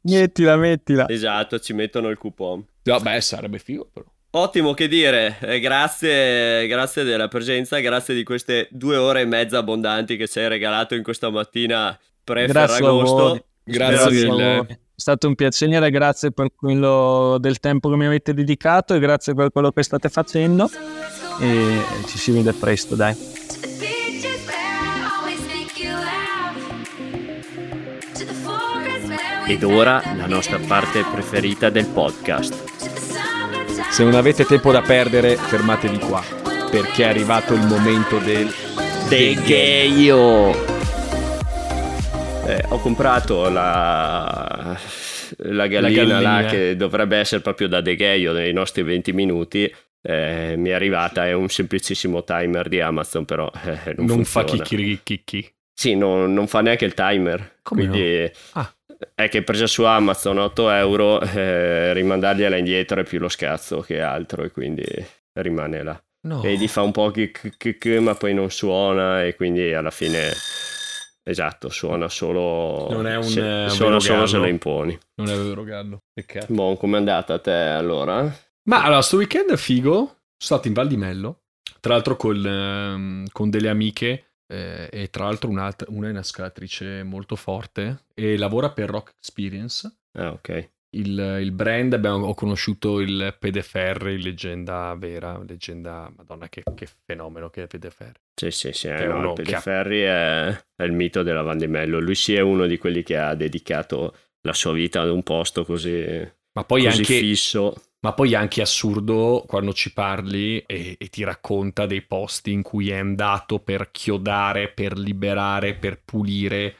mettila, mettila. Esatto, ci mettono il coupon. Vabbè, sarebbe figo però. Ottimo, che dire, eh, grazie, grazie della presenza, grazie di queste due ore e mezza abbondanti che ci hai regalato in questa mattina pre-Ferragosto. Grazie mille. È stato un piacere, grazie per quello del tempo che mi avete dedicato e grazie per quello che state facendo e ci si vede presto, dai. Ed ora la nostra parte preferita del podcast se non avete tempo da perdere, fermatevi qua, perché è arrivato il momento del degheio. Eh, ho comprato la, la gallina, la là che dovrebbe essere proprio da degheio nei nostri 20 minuti. Eh, mi è arrivata, è un semplicissimo timer di Amazon, però eh, non, non fa chicchirichicchi. Sì, no, non fa neanche il timer. Come quindi no? ah è che presa su Amazon 8 euro, eh, rimandargliela indietro è più lo scazzo che altro e quindi rimane là. No. Vedi, fa un po' che, che, che, ma poi non suona e quindi alla fine... Esatto, suona solo. Non è un. Se, eh, suona solo se lo imponi. Non è vero gallo. Peccato. Buon, com'è andata a te allora? Ma allora, sto weekend è figo. Sono stato in Val di Mello. Tra l'altro, col, ehm, con delle amiche eh, e tra l'altro una è una scalatrice molto forte e lavora per Rock Experience. Ah, ok. Il, il brand, abbiamo, ho conosciuto il Pedeferri, leggenda vera, leggenda, madonna che, che fenomeno che è Pedeferri. Sì, sì, sì, è no, Pedeferri ha... è, è, il mito della Vandemello, lui sì è uno di quelli che ha dedicato la sua vita ad un posto così, Ma poi così anche... fisso ma poi è anche assurdo quando ci parli e, e, ti racconta dei posti in cui è andato per chiodare, per liberare, per pulire.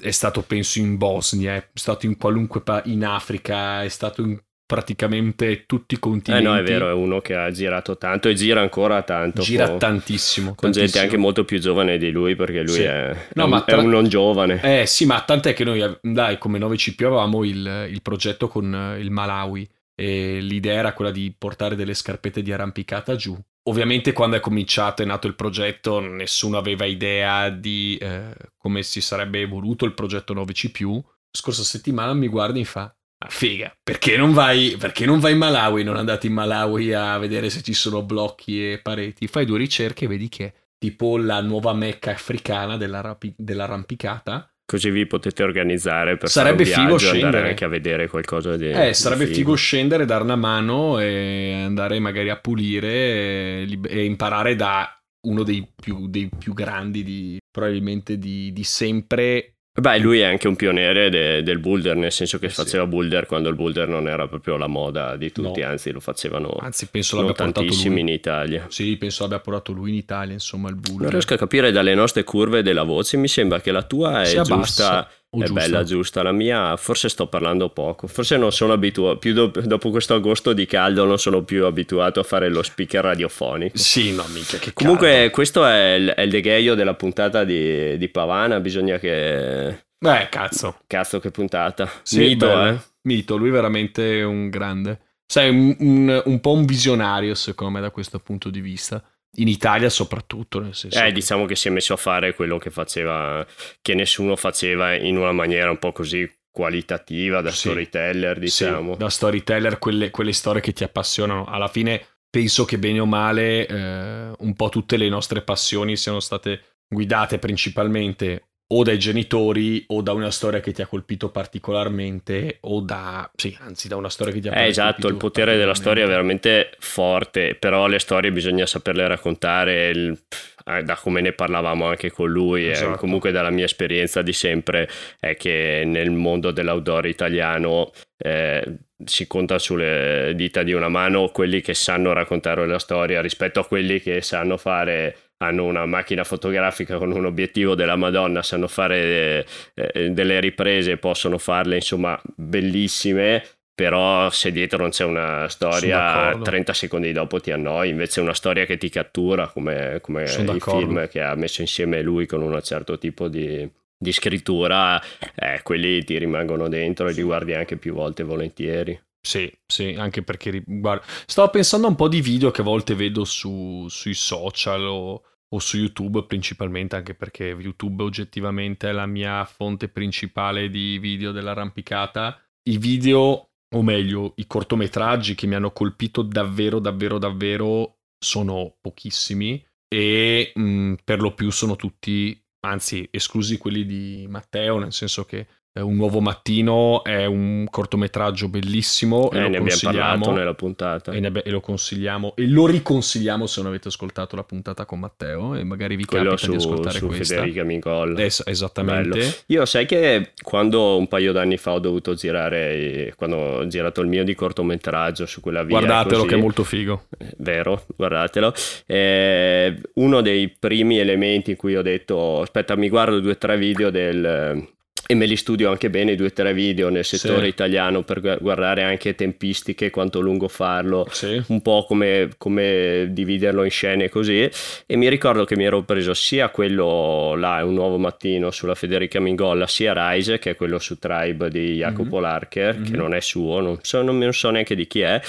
È stato, penso, in Bosnia, è stato in qualunque pa- in Africa, è stato in praticamente tutti i continenti. Eh no, è vero, è uno che ha girato tanto e gira ancora tanto. Gira con, tantissimo. Con tantissimo. gente anche molto più giovane di lui, perché lui sì. è, no, è, un, tra... è, un, non giovane. Eh sì, ma tant'è che noi, dai, come 9CP avevamo il, il progetto con il Malawi e l'idea era quella di portare delle scarpette di arrampicata giù ovviamente quando è cominciato, è nato il progetto, nessuno aveva idea di eh, come si sarebbe evoluto il progetto 9C+. Scorsa settimana mi guarda e fa, ah, figa, perché non, vai, perché non vai in Malawi? Non andate in Malawi a vedere se ci sono blocchi e pareti? Fai due ricerche e vedi che è tipo la nuova mecca africana dell'arrampicata Così vi potete organizzare per sarebbe fare un figo viaggio, andare scendere. anche a vedere qualcosa di Eh, sarebbe figo scendere, dare una mano e andare magari a pulire e, e imparare da uno dei più, dei più grandi di, probabilmente di, di sempre. Beh, lui è anche un pioniere de- del boulder, nel senso che sì. faceva boulder quando il boulder non era proprio la moda di tutti, No. anzi lo facevano Anzi, penso l'abbia tantissimi in Italia. Sì, penso l'abbia portato lui in Italia, insomma, il bull. Non riesco a capire dalle nostre curve della voce, mi sembra che la tua è Sia giusta, bassa o è giusta. bella giusta, la mia forse sto parlando poco, forse non sono abituato, più do- dopo questo agosto di caldo non sono più abituato a fare lo speaker radiofonico. Sì, no, mica, che Comunque caldo. questo è il, è il degheio della puntata di, di Pavana, bisogna che... Beh, cazzo. Cazzo che puntata. Sì, Mito, bello. eh. Mito, lui è veramente un grande. Sai, un, un- un po' un visionario, secondo me, da questo punto di vista. In Italia soprattutto, nel senso... Eh, che- diciamo che si è messo a fare quello che faceva, che nessuno faceva in una maniera un po' così qualitativa, da Sì. storyteller, diciamo. Sì, da storyteller, quelle, quelle storie che ti appassionano. Alla fine penso che bene o male eh, un po' tutte le nostre passioni siano state guidate principalmente o dai genitori o da una storia che ti ha colpito particolarmente o da, sì, anzi da una storia che ti ha Eh, esatto, il colpito potere della storia è veramente forte, però le storie bisogna saperle raccontare il- eh, da come ne parlavamo anche con lui, e Esatto. comunque dalla mia esperienza di sempre è che nel mondo dell'outdoor italiano eh, si conta sulle dita di una mano quelli che sanno raccontare la storia rispetto a quelli che sanno fare hanno una macchina fotografica con un obiettivo della Madonna, sanno fare eh, eh, delle riprese, possono farle insomma bellissime, però se dietro non c'è una storia, d'accordo. 30 secondi dopo ti annoi, invece una storia che ti cattura come, come Sono i d'accordo. film che ha messo insieme lui con un certo tipo di, di scrittura, eh, quelli ti rimangono dentro e li guardi anche più volte volentieri. Sì, sì, anche perché guarda, stavo pensando a un po' di video che a volte vedo su- sui social o, o su YouTube principalmente, anche perché YouTube oggettivamente è la mia fonte principale di video dell'arrampicata. I video, o meglio, i cortometraggi che mi hanno colpito davvero, davvero, davvero sono pochissimi e mh, per lo più sono tutti, anzi, esclusi quelli di Matteo, nel senso che Un nuovo mattino è un cortometraggio bellissimo Eh, e lo ne abbiamo consigliamo. parlato nella puntata. E, abbe- e lo consigliamo e lo riconsigliamo se non avete ascoltato la puntata con Matteo e magari vi Quello capita su, di ascoltare su questa. Federica Mingol. Es- esattamente. Bello. Io sai che quando un paio d'anni fa ho dovuto girare, quando ho girato il mio di cortometraggio su quella via, Guardatelo così, che è molto figo. eh, vero, guardatelo. Eh, uno dei primi elementi in cui ho detto aspetta, mi guardo due o tre video del e me li studio anche bene due o tre video nel settore Sì. italiano per gu- guardare anche tempistiche, quanto lungo farlo, Sì. un po' come, come dividerlo in scene così e mi ricordo che mi ero preso sia quello là un nuovo mattino sulla Federica Mingolla sia Rise che è quello su Tribe di Jacopo Mhm. Larcher che Mhm. non è suo non so, non, non so neanche di chi è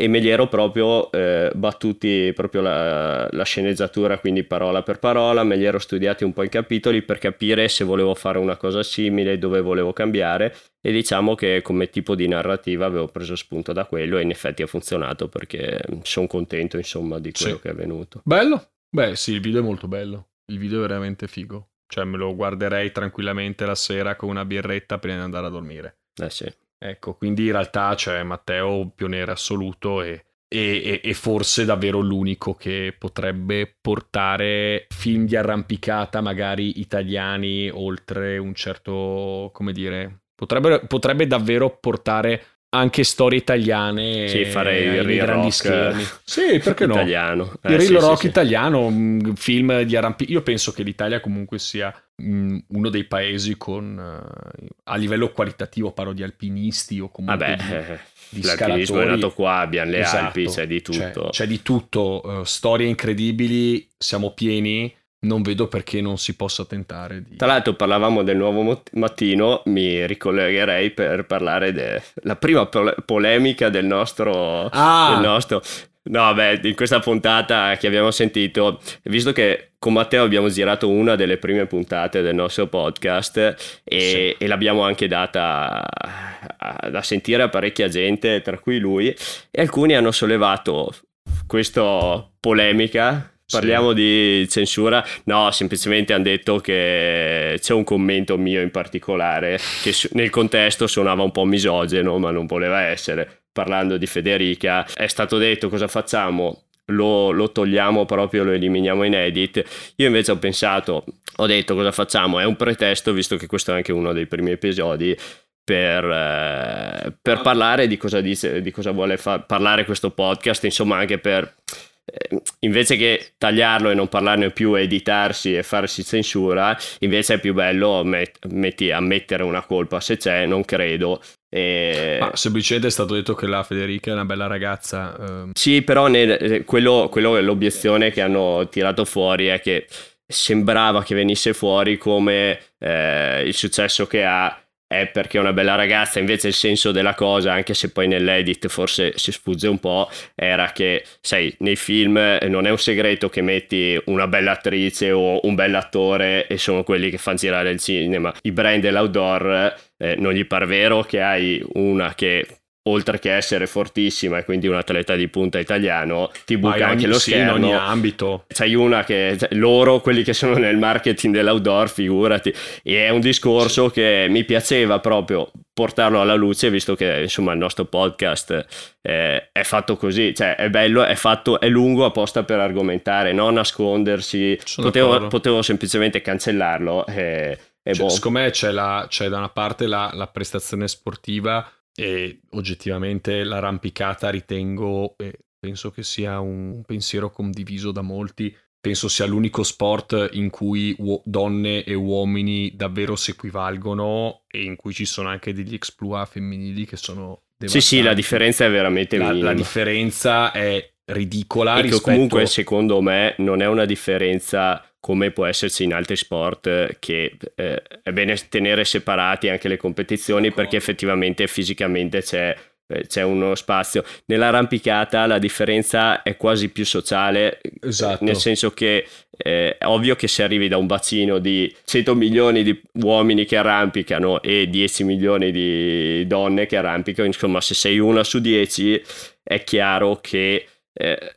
e me li ero proprio eh, battuti proprio la, la sceneggiatura quindi parola per parola me li ero studiati un po' in capitoli per capire se volevo fare una cosa simile dove volevo cambiare e diciamo che come tipo di narrativa avevo preso spunto da quello e in effetti ha funzionato perché sono contento insomma di quello Sì. che è venuto. Bello? Beh, sì, il video è molto bello. Il video è veramente figo. Cioè, me lo guarderei tranquillamente la sera con una birretta prima di andare a dormire. Eh sì. Ecco, quindi in realtà c'è Matteo pioniere assoluto e- e- e forse davvero l'unico che potrebbe portare film di arrampicata, magari italiani, oltre un certo, come dire, potrebbe, potrebbe davvero portare anche storie italiane Sì, fare il real grandi rock, schermi. Sì, perché no? Italiano. Il Eh, real sì, sì, rock sì. italiano, un film di arrampicata. Io penso che l'Italia comunque sia mm, uno dei paesi con, eh, a livello qualitativo, parlo di alpinisti o comunque Vabbè, di, eh, di l'alpinismo è scalatori. nato qua, abbiamo le Esatto, Alpi, c'è di C'è, tutto. c'è di tutto, eh, storie incredibili, siamo pieni, non vedo perché non si possa tentare di... Tra l'altro parlavamo del nuovo mattino, mi ricollegherei per parlare della prima pole- polemica del nostro, Ah! del nostro No, beh, in questa puntata che abbiamo sentito, visto che con Matteo abbiamo girato una delle prime puntate del nostro podcast e, sì. e l'abbiamo anche data da sentire a parecchia gente, tra cui lui, e alcuni hanno sollevato questa polemica Parliamo sì. di censura? No, semplicemente hanno detto che c'è un commento mio in particolare che nel contesto suonava un po' misogeno, ma non voleva essere. Parlando di Federica, è stato detto cosa facciamo? Lo, lo, togliamo proprio, lo eliminiamo in edit. Io invece ho pensato, ho detto cosa facciamo? È un pretesto, visto che questo è anche uno dei primi episodi, per, eh, per parlare di cosa, dice, di cosa vuole fa- parlare questo podcast, insomma anche per invece che tagliarlo e non parlarne più, editarsi e farsi censura, invece è più bello met- metti, ammettere una colpa se c'è, non credo. E... Ma semplicemente è stato detto che la Federica è una bella ragazza. Ehm. Sì, però nel, eh, quello, quello è l'obiezione che hanno tirato fuori è che sembrava che venisse fuori come eh, il successo che ha è perché è una bella ragazza, invece il senso della cosa, anche se poi nell'edit forse si sfugge un po', era che, sai, nei film non è un segreto che metti una bella attrice o un bell'attore e sono quelli che fanno girare il cinema. I brand dell'outdoor eh, non gli par vero che hai una che oltre che essere fortissima e quindi un atleta di punta italiano, ti buca anche lo sì, schermo. in ogni ambito. C'hai una che, cioè, loro, quelli che sono nel marketing dell'outdoor, figurati. E è un discorso sì. che mi piaceva proprio portarlo alla luce, visto che insomma il nostro podcast è, è fatto così, cioè è bello, è fatto, è lungo apposta per argomentare, non nascondersi. Potevo, potevo, semplicemente cancellarlo. E, e cioè, boh. Secondo me c'è, la, c'è da una parte la, la prestazione sportiva e oggettivamente l'arrampicata ritengo, e penso che sia un pensiero condiviso da molti, penso sia l'unico sport in cui uo- donne e uomini davvero si equivalgono e in cui ci sono anche degli exploit femminili che sono Sì, sì, la differenza è veramente la, minima. La differenza è ridicola e rispetto... comunque secondo me non è una differenza come può esserci in altri sport che eh, è bene tenere separati anche le competizioni perché effettivamente fisicamente c'è, eh, c'è uno spazio. Nell'arrampicata la differenza è quasi più sociale, esatto. nel senso che eh, è ovvio che se arrivi da un bacino di 100 milioni di uomini che arrampicano e 10 milioni di donne che arrampicano, insomma se sei una su 10 è chiaro che... Eh,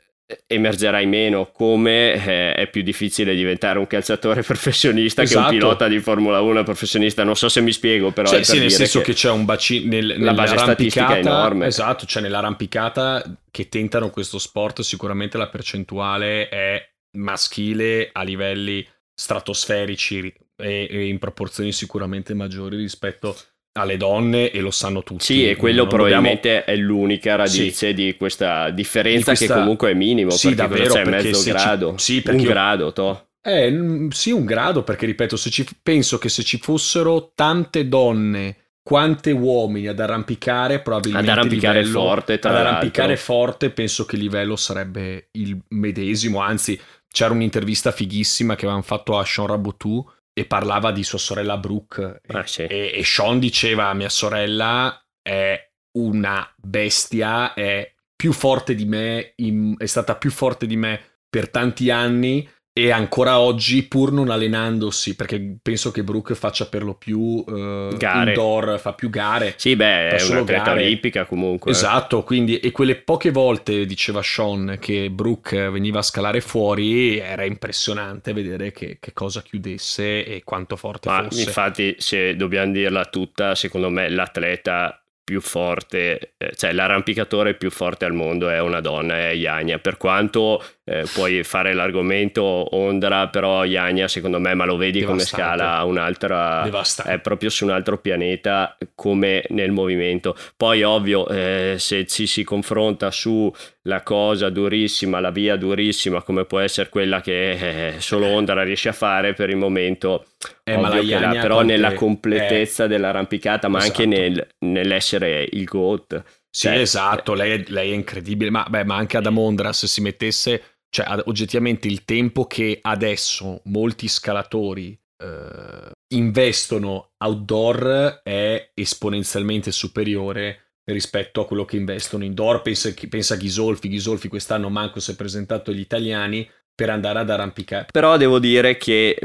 emergerai meno come eh, è più difficile diventare un calciatore professionista esatto. che un esatto. pilota di Formula 1 professionista non so se mi spiego però cioè, sì nel senso che, che, c'è un bacino nel, la base statistica è enorme esatto cioè nell'arrampicata che tentano questo sport sicuramente la percentuale è maschile a livelli stratosferici e, e in proporzioni sicuramente maggiori rispetto a alle donne e lo sanno tutti. Sì, e quello probabilmente dobbiamo... è l'unica radice sì. di questa differenza di questa... che comunque è minimo, sì, davvero, c'è mezzo grado, ci... sì, perché un io... grado, to. Eh, sì, un grado, perché ripeto, se ci... penso che se ci fossero tante donne quante uomini ad arrampicare probabilmente ad arrampicare livello, forte ad arrampicare forte penso che il livello sarebbe il medesimo anzi c'era un'intervista fighissima che avevano fatto a Sean Rabotou e parlava di sua sorella Brooke ah, sì. e, e, Sean diceva mia sorella è una bestia, è più forte di me, in, è stata più forte di me per tanti anni e ancora oggi, pur non allenandosi, perché penso che Brooke faccia per lo più uh, gare. indoor, fa più gare. Sì, beh, è una gare. olimpica comunque. Esatto, quindi, e quelle poche volte, diceva Sean, che Brooke veniva a scalare fuori, era impressionante vedere che, che cosa chiudesse e quanto forte Ma fosse. Infatti, se dobbiamo dirla tutta, secondo me l'atleta più forte, eh, cioè l'arrampicatore più forte al mondo è una donna, è Iania, per quanto eh, puoi fare l'argomento Ondra, però Iania secondo me, ma lo vedi Devastante. come scala un'altra, Devastante. è proprio su un altro pianeta come nel movimento. Poi ovvio, eh, se ci si confronta su la cosa durissima, la via durissima come può essere quella che eh, solo Ondra riesce a fare per il momento, eh, la però nella completezza dell'arrampicata, ma esatto. anche nel, nell'essere il GOAT. Sì, cioè, esatto, lei è, lei è incredibile, ma, beh, ma anche Adam Ondra se si mettesse cioè, oggettivamente il tempo che adesso molti scalatori eh, investono outdoor è esponenzialmente superiore rispetto a quello che investono indoor. Pensa, pensa a Ghisolfi, Ghisolfi quest'anno manco si è presentato agli italiani per andare ad arrampicare. Però devo dire che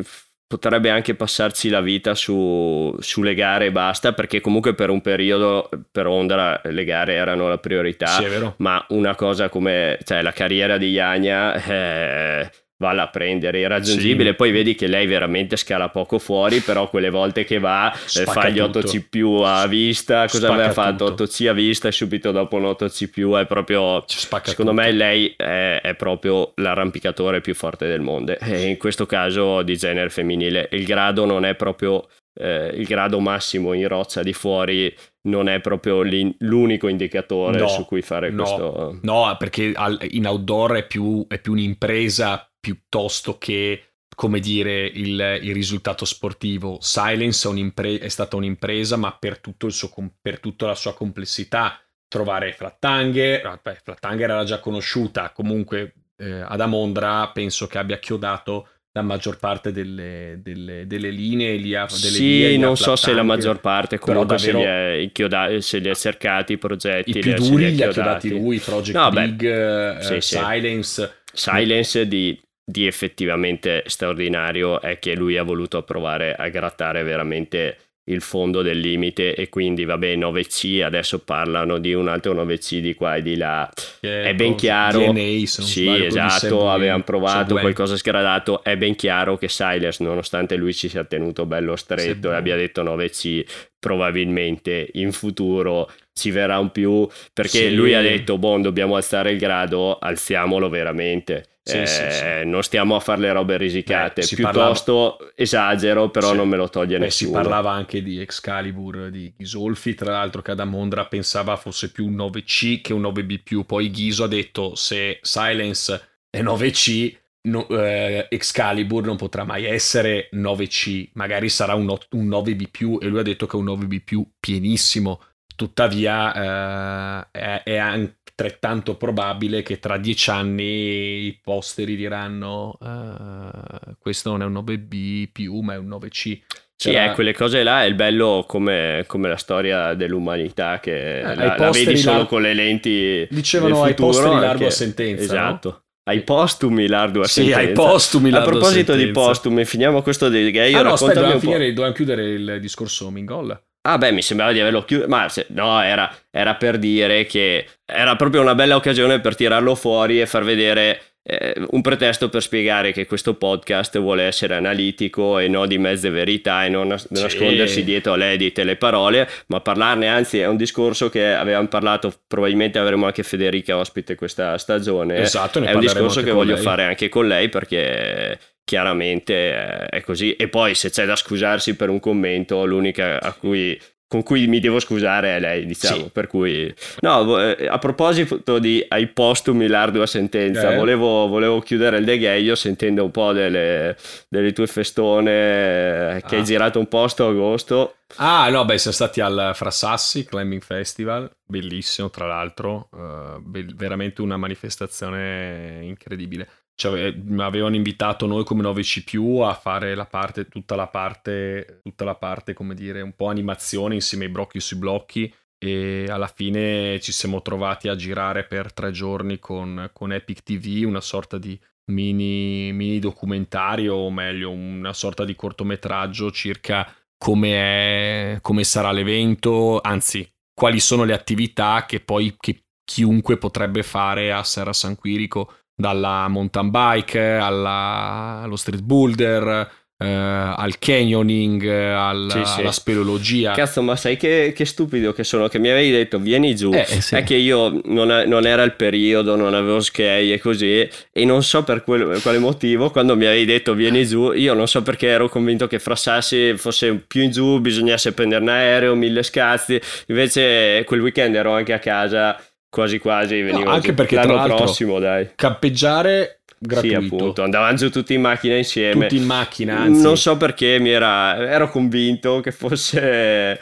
potrebbe anche passarci la vita su, sulle gare e basta, perché comunque per un periodo per Honda le gare erano la priorità, sì, ma una cosa come cioè, la carriera di Iania... Eh, valla a prendere, irraggiungibile. Sì. Poi vedi che lei veramente scala poco fuori, però quelle volte che va eh, fa gli 8C più a vista. Cosa Spacca aveva fatto? Tutto. 8C a vista e subito dopo un 8C più è proprio. Secondo tutto. me lei è, è, proprio l'arrampicatore più forte del mondo. E in questo caso di genere femminile. Il grado non è proprio. Eh, il grado massimo in roccia di fuori non è proprio l'unico indicatore no, su cui fare no, questo. No, perché in outdoor è più, è più un'impresa piuttosto che come dire il, il risultato sportivo. Silence è, è, stata un'impresa, ma per, tutto suo, per, tutta la sua complessità. Trovare Flattanger, ah, beh, Flattanger era già conosciuta, comunque eh, ad Amondra penso che abbia chiodato la maggior parte delle, delle, delle linee lì a, delle sì, non so se la maggior parte comunque davvero, se, li è, chioda- se li ha cercati i progetti i più duri li ha chiodati lui Project no, League, sì, uh, sì. Silence Silence di di effettivamente straordinario è che lui ha voluto provare a grattare veramente il fondo del limite e quindi vabbè 9C adesso parlano di un altro 9C di qua e di là. Che è ben chiaro DNA, sì esatto avevano provato qualcosa sgradato. È ben chiaro che Silas nonostante lui ci sia tenuto bello stretto e abbia detto 9C probabilmente in futuro ci verrà un più perché sì. lui ha detto boh dobbiamo alzare il grado alziamolo veramente sì, eh, sì, sì. non stiamo a fare le robe risicate, Beh, piuttosto parlava... esagero, però non me lo toglie Beh, nessuno. Si parlava anche di Excalibur di Ghisolfi, tra l'altro che Adamondra pensava fosse più un 9C che un 9B+, poi Ghiso ha detto se Silence è 9C, no, eh, Excalibur non potrà mai essere 9C, magari sarà un, un 9B+, e lui ha detto che è un 9B+, pienissimo, tuttavia eh, è, è, anche altrettanto probabile che tra dieci anni i posteri diranno uh, questo non è un 9B più ma è un 9C. Sì, C'era... eh, quelle cose là è il bello come, come la storia dell'umanità che eh, la, la, vedi solo lar... con le lenti Dicevano ai posteri l'ardua sentenza, Esatto. No? Ai postumi l'ardua sì, sentenza. ai postumi A proposito sentenza. di postumi, finiamo questo dei gay. Ah no, aspetta, dobbiamo, finire, dobbiamo chiudere il discorso Mingol. Ah beh, mi sembrava di averlo chiuso, ma se, no, era, era, per dire che era proprio una bella occasione per tirarlo fuori e far vedere eh, un pretesto per spiegare che questo podcast vuole essere analitico e non di mezze verità e non nas- sì. nascondersi dietro l'edit e le parole, ma parlarne, anzi è un discorso che avevamo parlato, probabilmente avremo anche Federica ospite questa stagione. Esatto, è un discorso che voglio lei. fare anche con lei perché chiaramente è così. E poi se c'è da scusarsi per un commento, l'unica a cui con cui mi devo scusare è lei, diciamo. Sì. Per cui, no, eh, a proposito di ai postumi l'ardua sentenza, eh. volevo, volevo, chiudere il degheio sentendo un po' delle, delle tue festone eh, che ah. hai girato un posto a agosto. Ah, no, beh, siamo stati al Frassassi Climbing Festival, bellissimo, tra l'altro, uh, be- veramente una manifestazione incredibile cioè, avevano invitato noi come 9C a fare la parte, tutta la parte, tutta la parte, come dire, un po' animazione insieme ai brocchi sui blocchi e alla fine ci siamo trovati a girare per tre giorni con, con Epic TV, una sorta di mini, mini documentario, o meglio, una sorta di cortometraggio circa come, è, come sarà l'evento, anzi, quali sono le attività che poi che chiunque potrebbe fare a Serra San Quirico dalla mountain bike alla, allo street boulder, eh, al canyoning, al, sì, sì. alla speleologia. Cazzo, ma sai che, che, stupido che sono? Che mi avevi detto vieni giù. Eh, sì. È che io non, non, era il periodo, non avevo skei e così. E non so per, quel, quale motivo, quando mi avevi detto vieni giù, io non so perché ero convinto che fra Sassi fosse più in giù, bisognasse prendere un aereo, mille scazzi. Invece quel weekend ero anche a casa quasi quasi veniva no, anche perché l'anno prossimo dai. campeggiare gratuito. Sì, appunto, andavamo giù tutti in macchina insieme. Tutti in macchina, anzi. Non so perché mi era, ero convinto che fosse, eh,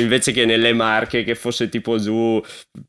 invece che nelle Marche, che fosse tipo giù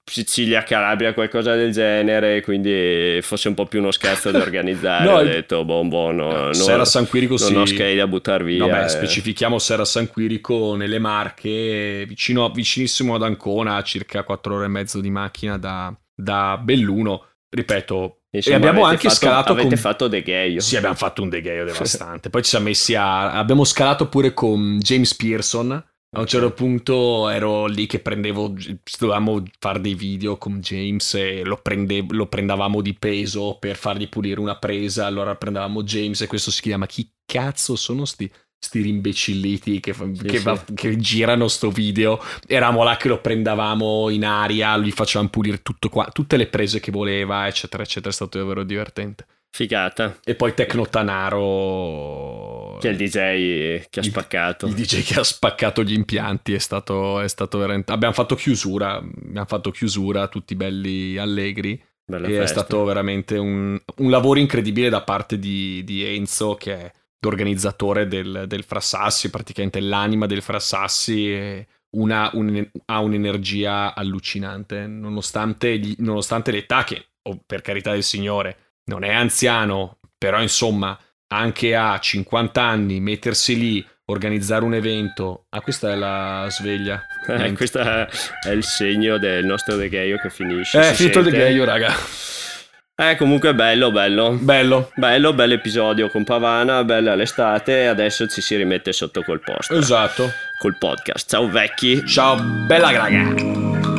Sicilia, Calabria, qualcosa del genere, quindi fosse un po' più uno scherzo da organizzare. No, ho detto, boh, boh, no, no, Serra San Quirico non sì. ho skate da buttare via. Vabbè, eh. specifichiamo Serra San Quirico nelle Marche, vicino, vicinissimo ad Ancona, a circa 4 ore e mezzo di macchina da, da Belluno. Ripeto, Insomma, e abbiamo anche fatto, scalato avete con... fatto De Gheio. Sì, abbiamo fatto un degheio devastante. Poi ci siamo messi a... Abbiamo scalato pure con James Pearson. A un certo punto ero lì che prendevo... Dovevamo fare dei video con James e lo, prende- lo prendavamo di peso per fargli pulire una presa. Allora prendevamo James e questo si chiama Chi cazzo sono sti... Sti rimbecilliti che, fa- che sì. che girano sto video. Eravamo là che lo prendavamo in aria, gli facevamo pulire tutto qua, tutte le prese che voleva, eccetera, eccetera. È stato davvero divertente. Figata. E poi Tecno Tanaro, Che è il DJ che ha Il- spaccato. il DJ che ha spaccato gli impianti, è stato, è stato veramente... Abbiamo fatto chiusura, abbiamo fatto chiusura, tutti belli allegri. Bella e è festa. stato veramente un, un lavoro incredibile da parte di, di Enzo, che è l'organizzatore del, del Frassassi, praticamente l'anima del Frassassi. E una- un- ha un'energia allucinante, nonostante, gli- nonostante l'età, che oh, per carità del Signore non è anziano, però insomma, anche a 50 anni, mettersi lì, organizzare un evento. Ah, questa è la sveglia. Eh, questo è il segno del nostro De Gheio che finisce. Eh, finito sente. gheio, raga. Eh, comunque bello, bello. Bello. Bello, bello episodio con Pavana, bella l'estate. Adesso ci si rimette sotto col posto. Esatto. Col podcast. Ciao vecchi. Ciao, bella raga.